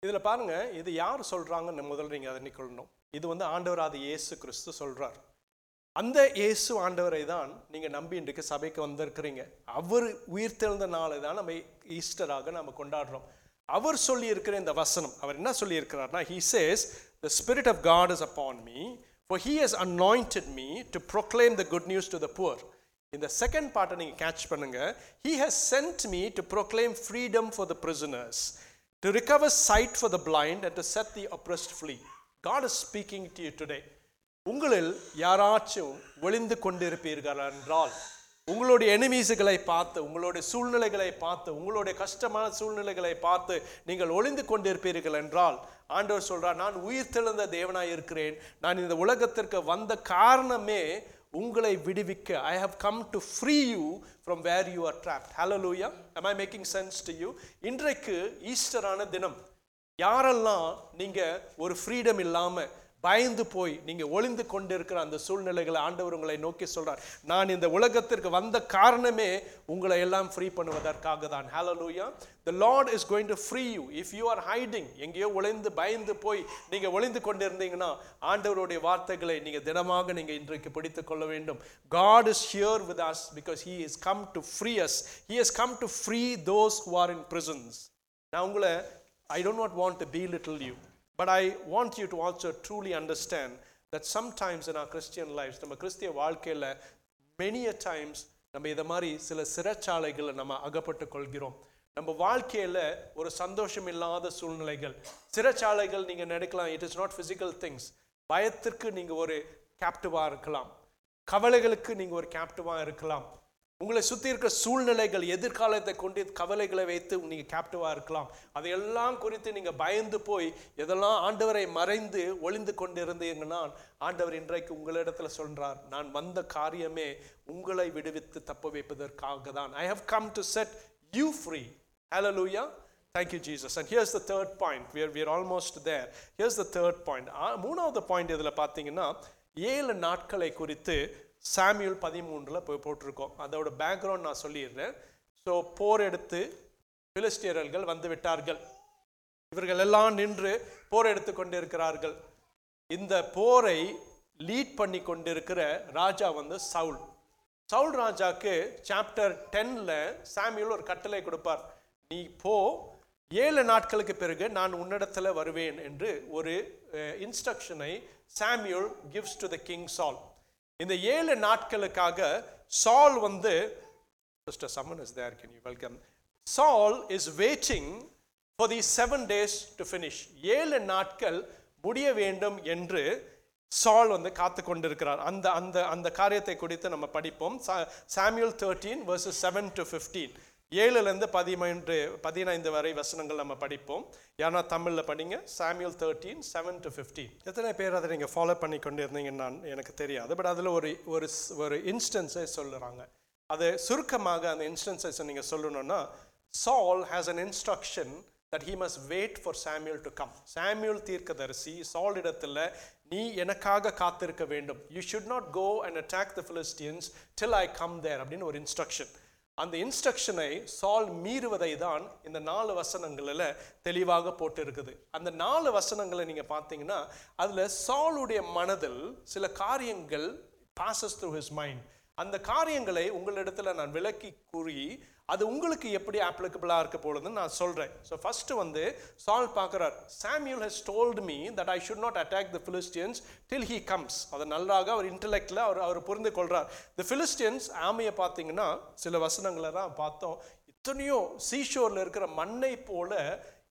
இதில் பாருங்க இது யார் சொல்கிறாங்கன்னு முதல்ல நீங்கள் அதை நிக்கொள்ளணும் இது வந்து ஆண்டவராத இயேசு கிறிஸ்து சொல்கிறார் அந்த இயேசு ஆண்டவரை தான் நீங்கள் நம்பி இன்றைக்கு சபைக்கு வந்திருக்கிறீங்க. அவர் உயிர்த்தெழுந்த நாளை தான் நம்ம ஈஸ்டராக நம்ம கொண்டாடுறோம். அவர் சொல்லி இருக்கிற இந்த வசனம் அவர் என்ன சொல்லியிருக்கிறார்னா he says the spirit of God is upon me for he has anointed me to proclaim the good news to the poor இந்த செகண்ட் பார்ட்டை நீங்கள் கேட்ச் பண்ணுங்க. He has sent me to proclaim freedom for the prisoners. To recover sight for the blind and to set the oppressed free. God is speaking to you today. உங்களில் யாராச்சும் ஒளிந்து கொண்டிருப்பீர்கள் என்றால் உங்களுடைய எனிமீஸுகளை பார்த்து உங்களுடைய சூழ்நிலைகளை பார்த்து உங்களுடைய கஷ்டமான சூழ்நிலைகளை பார்த்து நீங்கள் ஒளிந்து கொண்டிருப்பீர்கள் என்றால் ஆண்டவர் சொல்றார் நான் உயிர் தெழுந்த தேவனாய் இருக்கிறேன். நான் இந்த உலகத்திற்கு வந்த காரணமே உங்களை விடுவிக்க I have come to free you from where you are trapped hallelujah am I making sense to you இன்றைக்கு ஈஸ்டரான தினம் யாரெல்லாம் நீங்கள் ஒரு ஃப்ரீடம் இல்லாமல் பயந்து போய் நீங்கள் ஒளிந்து கொண்டிருக்கிற அந்த சூழ்நிலைகளை ஆண்டவர் உங்களை நோக்கி சொல்கிறார் நான் இந்த உலகத்திற்கு வந்த காரணமே உங்களை எல்லாம் ஃப்ரீ பண்ணுவதற்காக தான். Hallelujah the Lord is going to free you if you are hiding எங்கேயோ ஒளிந்து பயந்து போய் நீங்கள் ஒளிந்து கொண்டிருந்தீங்கன்னா ஆண்டவருடைய வார்த்தைகளை நீங்கள் தினமாக நீங்கள் இன்றைக்கு பிடித்து கொள்ள வேண்டும். God is here with us because he is come to free us he is come to free those who are in prisons. நான் உங்களை I don't not want to be little you but I want you to also truly understand that sometimes in our Christian lives, நம்ம கிறிஸ்திய வாழ்க்கையில் மெனிய டைம்ஸ் நம்ம இதை மாதிரி சில சிறைச்சாலைகளை நம்ம அகப்பட்டு கொள்கிறோம். நம்ம வாழ்க்கையில் ஒரு சந்தோஷம் இல்லாத சூழ்நிலைகள் சிறைச்சாலைகள் நீங்கள் நினைக்கலாம் it is not physical things பயத்திற்கு நீங்கள் ஒரு கேப்டிவாக இருக்கலாம். கவலைகளுக்கு நீங்கள் ஒரு கேப்டிவாக இருக்கலாம். உங்களை சுற்றி இருக்கிற சூழ்நிலைகள் எதிர்காலத்தை கொண்டு கவலைகளை வைத்து நீங்கள் கேப்டிவாக இருக்கலாம். அதையெல்லாம் குறித்து நீங்கள் பயந்து போய் எதெல்லாம் ஆண்டவரை மறைந்து ஒளிந்து கொண்டு இருந்தீங்கன்னா ஆண்டவர் இன்றைக்கு உங்களிடத்தில் சொல்கிறார் நான் வந்த காரியமே உங்களை விடுவித்து தப்ப வைப்பதற்காக தான். I have come to set you free hallelujah thank you Jesus and here's the third point we're we're almost there here's the third point மூணாவது பாயிண்ட் இதில் பார்த்தீங்கன்னா ஏழு நாட்களை குறித்து சாமியூல் பதிமூன்றில் போய் போட்டிருக்கோம். அதோட பேக்ரவுண்ட் நான் சொல்லிடுறேன். ஸோ போர் எடுத்து பிலிஸ்டியர்கள் வந்து விட்டார்கள். இவர்கள் எல்லாம் நின்று போர் எடுத்து கொண்டிருக்கிறார்கள். இந்த போரை லீட் பண்ணி கொண்டிருக்கிற ராஜா வந்து சவுல். சவுல் ராஜாக்கு சாப்டர் டென்னில் சாமியூல் ஒரு கட்டளை கொடுப்பார். நீ போ ஏழு நாட்களுக்கு பிறகு நான் உன்னிடத்தில் வருவேன் என்று ஒரு இன்ஸ்ட்ரக்ஷனை Samuel gives to the king Saul இந்த ஏழு நாட்களுக்காக சால் வந்து sister summon is there can you welcome Saul is waiting for the seven days to finish ஏழு நாட்கள் முடிய வேண்டும் என்று சால் வந்து காத்து கொண்டிருக்கிறார். அந்த அந்த அந்த காரியத்தை குறித்து நம்ம படிப்போம். Samuel thirteen verses seven to fifteen ஏழுலேருந்து பதிமூன்று பதினைந்து வரை வசனங்கள் நம்ம படிப்போம். ஏன்னா தமிழில் படிங்க. சாமியல் தேர்ட்டீன் செவன் டு ஃபிஃப்டீன் எத்தனை பேர் அதை நீங்கள் ஃபாலோ பண்ணி கொண்டு இருந்தீங்கன்னு நான் எனக்கு தெரியாது. பட் அதில் ஒரு ஒரு ஸ்- ஒரு இன்ஸ்டன்ஸை சொல்லுறாங்க. அது சுருக்கமாக அந்த இன்ஸ்டன்ஸை நீங்கள் சொல்லணும்னா Saul has an instruction that he must wait for Samuel to come Samuel தீர்க்கதரிசி சால் இடத்துல நீ எனக்காக காத்திருக்க வேண்டும். You should not go and attack the Philistines till I come there அப்படின்னு ஒரு இன்ஸ்ட்ரக்ஷன் அந்த இன்ஸ்ட்ரக்ஷனை சால் மீறுவதை தான் இந்த நாலு வசனங்களில் தெளிவாக போட்டு இருக்குது அந்த நாலு வசனங்களை நீங்கள் பார்த்தீங்கன்னா அதில் சாலுடைய மனதில் சில காரியங்கள் பாசஸ் த்ரூ ஹிஸ் மைண்ட் அந்த காரியங்களை உங்களிடத்தில் நான் விளக்கி கூறி அது உங்களுக்கு எப்படி அப்ளிகபிளாக இருக்க போகுதுன்னு நான் சொல்கிறேன் ஸோ ஃபஸ்ட்டு வந்து சால் பார்க்குறார் Samuel has told me that I should not attack the Philistines till he comes அதை நல்லாக அவர் இன்டலெக்டில் அவர் அவர் புரிந்து கொள்கிறார் த ஃபிலிஸ்டியன்ஸ் ஆமையை பார்த்தீங்கன்னா சில வசனங்களை தான் பார்த்தோம். இத்தனையோ சீஷோரில் இருக்கிற மண்ணை போல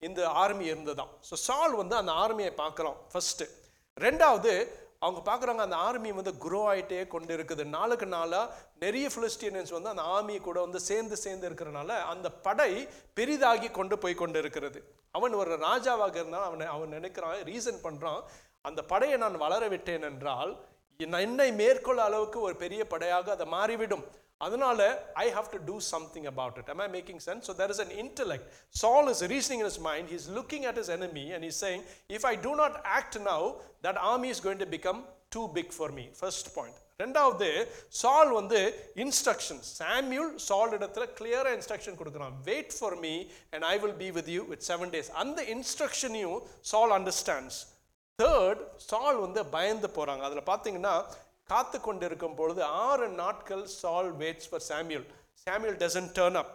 இந்த ஆர்மி இருந்ததான் ஸோ சால் வந்து அந்த ஆர்மியை பார்க்குறோம் ஃபஸ்ட்டு ரெண்டாவது அவங்க பார்க்குறாங்க அந்த ஆர்மி வந்து குரோ ஆகிட்டே கொண்டு இருக்குது நாளுக்கு நாளாக நிறைய ஃபிலிஸ்டீனியன்ஸ் வந்து அந்த ஆர்மி கூட வந்து சேர்ந்து சேர்ந்து இருக்கிறனால அந்த படை பெரிதாகி கொண்டு போய் கொண்டு இருக்கிறது அவன் ஒரு ராஜாவாக இருந்தால் அவனை அவன் நினைக்கிறான் ரீசன் பண்ணுறான் அந்த படையை நான் வளர விட்டேன் என்றால் என்னை மேற்கொள்ள அளவுக்கு ஒரு பெரிய படையாக அதை மாறிவிடும். அதனால I have to do something about it I making sense so there is an intellect Saul is reasoning in is mind he's looking at is enemy and is saying if I do not act now that army is going to become too big for me first point ரெண்டாவது சால் வந்து இன்ஸ்ட்ரக்ஷன் சாம்யூல் சால் இடத்துல கிளியராக இன்ஸ்ட்ரக்ஷன் கொடுக்குறான் wait for me and I will be with you with seven days அந்த இன்ஸ்ட்ரக்ஷனையும் சால் அண்டர்ஸ்டாண்ட்ஸ் தேர்ட் சால் வந்து பயந்து போகிறாங்க அதில் பார்த்தீங்கன்னா காத்து கொண்டிருக்கும் பொழுது ஆறு நாட்கள் Saul waits for Samuel Samuel doesn't turn up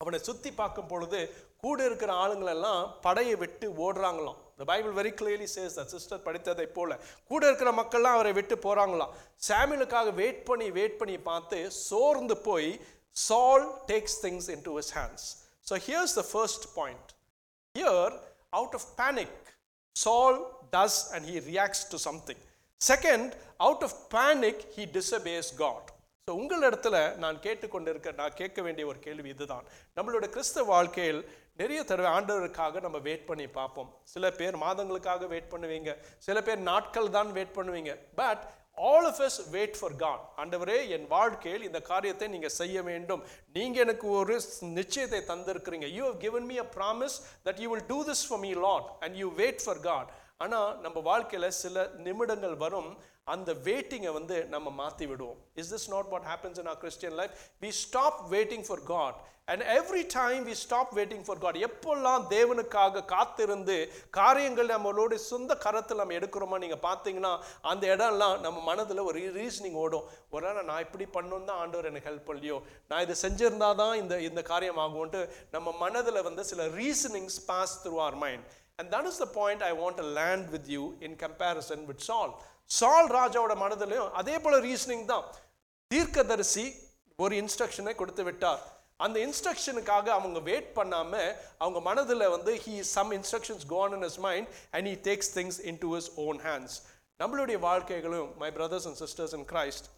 அவனை சுத்தி பார்க்கும் பொழுது கூட இருக்கிற ஆளுங்களெல்லாம் படையை விட்டு ஓடுறாங்களாம். The Bible very clearly says that sister படித்ததை போல கூட இருக்கிற மக்கள்லாம் அவரை விட்டு போறாங்களாம். சாமியலுக்காக வெயிட் பண்ணி வெயிட் பண்ணி பார்த்து சோர்ந்து போய் Saul takes things into his hands. So here's the first point. Here out of panic Saul does and he reacts to something. Second out of panic he disobeys God so உங்கள் இடத்துல நான் கேட்டுக்கொண்டிருக்க நான் கேட்க வேண்டிய ஒரு கேள்வி இதுதான். நம்மளோட கிறிஸ்தவ வாழ்க்கையில் நிறைய தடவை ஆண்டவருக்காக நம்ம வெயிட் பண்ணி பார்ப்போம். சில பேர் மாதங்களுக்காக வெயிட் பண்ணுவீங்க. சில பேர் நாட்கள் தான் வெயிட் பண்ணுவீங்க. But all of us wait for God ஆண்டவரே என் வாழ்க்கையில் இந்த காரியத்தை நீங்கள் செய்ய வேண்டும். நீங்கள் எனக்கு ஒரு நிச்சயத்தை தந்திருக்கிறீங்க. You have given me a promise that you will do this for me Lord and you wait for God ஆனால் நம்ம வாழ்க்கையில் சில நிமிடங்கள் வரும் அந்த வெயிட்டிங்கை வந்து நம்ம மாற்றி விடுவோம். Is this not what happens in our Christian life we stop waiting for God and every time we stop waiting for God எப்பெல்லாம் தேவனுக்காக காத்திருந்து காரியங்கள் நம்மளோட சொந்த கரத்தில் நம்ம எடுக்கிறோமா நீங்கள் பார்த்தீங்கன்னா அந்த இடம்லாம் நம்ம மனதில் ஒரு ரீசனிங் ஓடும். ஒரு நாள் நான் இப்படி பண்ணணும் தான் ஆண்டவர் எனக்கு ஹெல்ப் பண்ணலையோ? நான் இதை செஞ்சிருந்தா தான் இந்த இந்த காரியம் ஆகும்ன்ட்டு நம்ம மனதில் வந்து சில reasonings pass through our mind and that is the point I want to land with you in comparison with Saul Saul ராஜாவோட மனதிலையும் அதே போல ரீசனிங் தான் தீர்க்கதரிசி ஒரு இன்ஸ்ட்ரக்ஷனை கொடுத்து விட்டார் அந்த இன்ஸ்ட்ரக்ஷனுக்காக அவங்க வெயிட் பண்ணாம அவங்க மனதில் வந்து he some instructions gone in his mind and he takes things into his own hands நம்மளுடைய வாழ்க்கைகளும் my brothers and sisters in Christ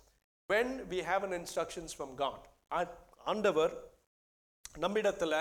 when we have an instructions from God ஆ- ஆண்டவர் நம்மிடத்துல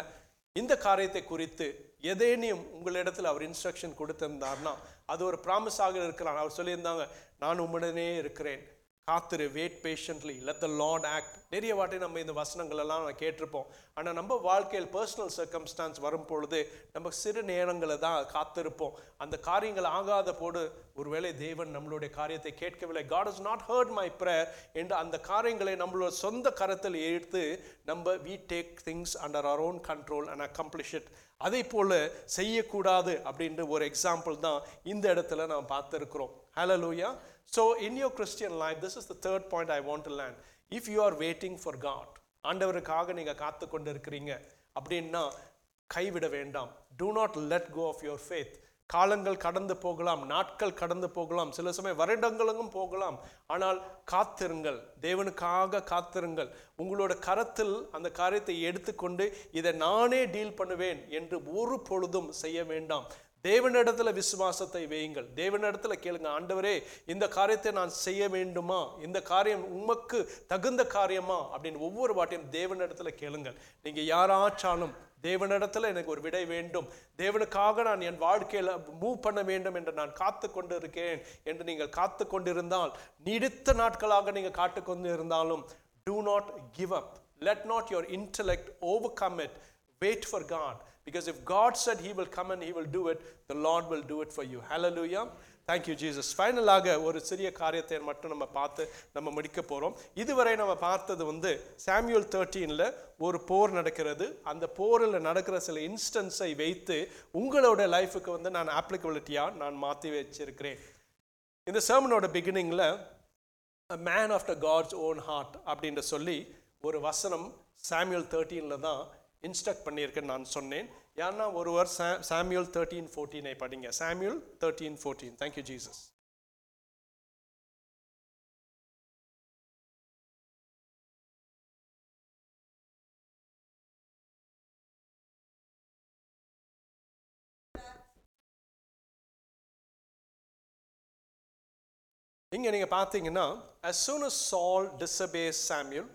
இந்த காரியத்தை குறித்து எதேனையும் உங்களிடத்தில் அவர் இன்ஸ்ட்ரக்ஷன் கொடுத்திருந்தார்னா அது ஒரு ப்ராமிஸாக இருக்கிறான் அவர் சொல்லியிருந்தாங்க நான் உம்முடனே இருக்கிறேன். காத்திரு wait patiently let the Lord act நிறைய வாட்டி நம்ம இந்த வசனங்களெல்லாம் கேட்டிருப்போம். ஆனால் நம்ம வாழ்க்கையில் பர்சனல் சர்க்கம்ஸ்டான்ஸ் வரும் பொழுது நம்ம சிறு நேரங்களை தான் காத்திருப்போம். அந்த காரியங்கள் ஆகாத போது ஒருவேளை தேவன் நம்மளுடைய காரியத்தை கேட்கவில்லை. God is not heard my prayer என்று அந்த காரியங்களை நம்மளோட சொந்த கரத்தில் எடுத்து நம்ம we take things under our own control and accomplish it அதே போல் செய்யக்கூடாது அப்படின்ற ஒரு எக்ஸாம்பிள் தான் இந்த இடத்துல நாம் பார்த்துருக்குறோம். Hallelujah. so in your christian life this is the third point i want to learn. if you are waiting for god ஆண்டவருக்காக நீங்க காத்து கொண்டு இருக்கிறீங்க அப்படின்னா கைவிட வேண்டாம். Do not let go of your faith காலங்கள் கடந்து போகலாம் நாட்கள் கடந்து போகலாம் சில சமயம் வருடங்களும் போகலாம். ஆனால் காத்திருங்கள் தேவனுக்காக காத்திருங்கள். உங்களோட கரத்தில் அந்த காரியத்தை எடுத்துக்கொண்டு இதை நானே டீல் பண்ணுவேன் என்று ஒரு பொழுதும் செய்ய வேண்டாம். தேவனிடத்துல விசுவாசத்தை வையுங்கள். தேவனிடத்துல கேளுங்க ஆண்டவரே இந்த காரியத்தை நான் செய்ய வேண்டுமா? இந்த காரியம் உமக்கு தகுந்த காரியமா? அப்படின்னு ஒவ்வொரு வாட்டியும் தேவனிடத்துல கேளுங்கள். நீங்க யாராச்சாலும் தேவனிடத்தில் எனக்கு ஒரு விடை வேண்டும். தேவனுக்காக நான் என் வாழ்க்கையில் மூவ் பண்ண வேண்டும் என்று நான் காத்து கொண்டு இருக்கேன் என்று நீங்கள் காத்து கொண்டிருந்தால் நீடித்த நாட்களாக நீங்கள் காத்து கொண்டு இருந்தாலும் do not give up let not your intellect overcome it wait for God because if god said he will come and he will do it the lord will do it for you. Hallelujah. Thank you jesus. ஃபைனலாக ஒரு சிறிய காரியத்தை மட்டும் நம்ம பார்த்து நம்ம முடிக்க போகிறோம் இதுவரை நம்ம பார்த்தது வந்து சாமுவேல் தேர்ட்டீனில் ஒரு போர் நடக்கிறது. அந்த போரில் நடக்கிற சில இன்ஸ்டன்ஸை வைத்து உங்களோட லைஃபுக்கு வந்து நான் ஆப்ளிகபிலிட்டியாக நான் மாற்றி வச்சிருக்கிறேன். இந்த சர்மனோட பிகினிங்கில் man of the God's own heart அப்படின்ற சொல்லி ஒரு வசனம் சாமுவேல் தேர்ட்டீனில் தான் இன்ஸ்ட்ரக்ட் பண்ணியிருக்கேன்னு நான் சொன்னேன். ஏன்னா ஒருவர் சாமுவேல் தேர்ட்டீன் ஃபோர்டீனை படிங்க. Samuel thirteen fourteen thank you Jesus இங்க நீங்க பார்த்தீங்கன்னா as soon as Saul disobeys Samuel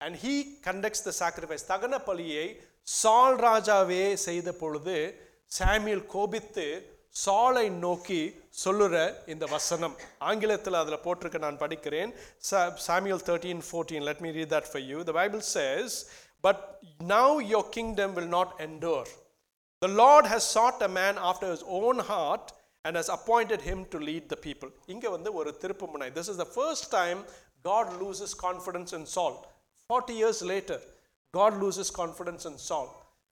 and he conducts the sacrifice தகன பலியை சால் ராஜாவே செய்த பொழுது சாமியல் கோபித்து சாலை நோக்கி சொல்லுற இந்த வசனம் ஆங்கிலத்தில் அதில் போட்டிருக்க நான் படிக்கிறேன் Samuel thirteen fourteen let me read that for you the Bible says but now your kingdom will not endure the Lord has sought a man after his own heart and has appointed him to lead the people இங்கே வந்து ஒரு திருப்பு முனை this is the first time God loses confidence in Saul 40 years later, God loses confidence in Saul.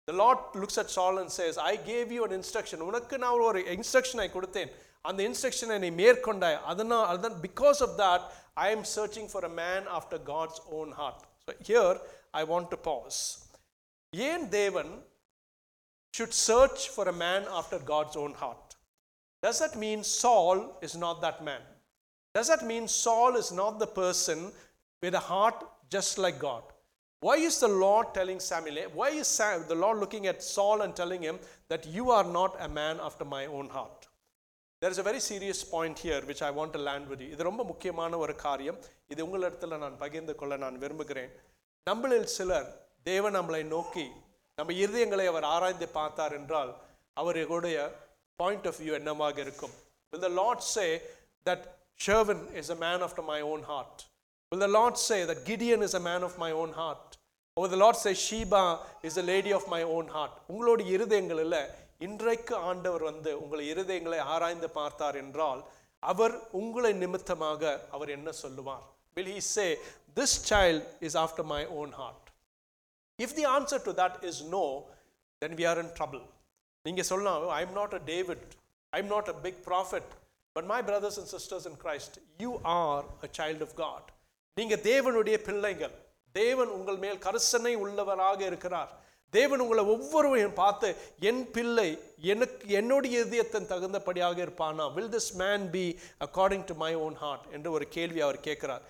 The Lord looks at Saul and says, I gave you an instruction. உனக்கு நான் ஒரு instruction ஐ கொடுத்தேன். அந்த இன்ஸ்ட்ரக்ஷனை நீ மேற்கொண்டாய் அதனால் அதான் because of that I am searching for a man after God's own heart. So here I want to pause. ஏன் தேவன் should search for a man after God's own heart. Does that mean Saul is not that man? Does that mean Saul is not the person with a heart just like God? Why is the Lord telling Samuel? Why is Sam, the Lord looking at Saul and telling him that you are not a man after my own heart? There is a very serious point here which I want to land with you. இது ரொம்ப முக்கியமான ஒரு காரியம் இது உங்களிடத்தில் நான் பகிர்ந்து கொள்ள நான் விரும்புகிறேன் நம்மளில் சிலர் தேவன் நம்மளை நோக்கி நம்ம இருதயங்களை அவர் ஆராய்ந்து பார்த்தார் என்றால் அவருடைய பாயிண்ட் ஆஃப் வியூ என்னவாக இருக்கும் will the lord say that sherwin is a man after my own heart will the lord say that gideon is a man of my own heart or will the lord say sheba is a lady of my own heart உங்களுடைய இருதயங்களில் இன்றைக்கு ஆண்டவர் வந்து உங்கள் இருதயங்களை ஆராய்ந்து பார்த்தார் என்றால் அவர் உங்களை நிமித்தமாக அவர் என்ன சொல்லுவார் will he say this child is after my own heart if the answer to that is no then we are in trouble நீங்க சொல்லலாம் I am not a David I am not a big prophet but my brothers and sisters in Christ you are a child of God நீங்க தேவனுடைய பிள்ளைகள். தேவன் உங்கள் மேல் கரிசனை உள்ளவராக இருக்கிறார். தேவன் உங்களை ஒவ்வொருவரையும் பார்த்து என் பிள்ளை எனக்கு என்னுடைய இதயத்தின் தகுந்தபடியாக இருப்பானா? Will this man be according to my own heart என்று ஒரு கேள்வி அவர் கேட்கிறார்.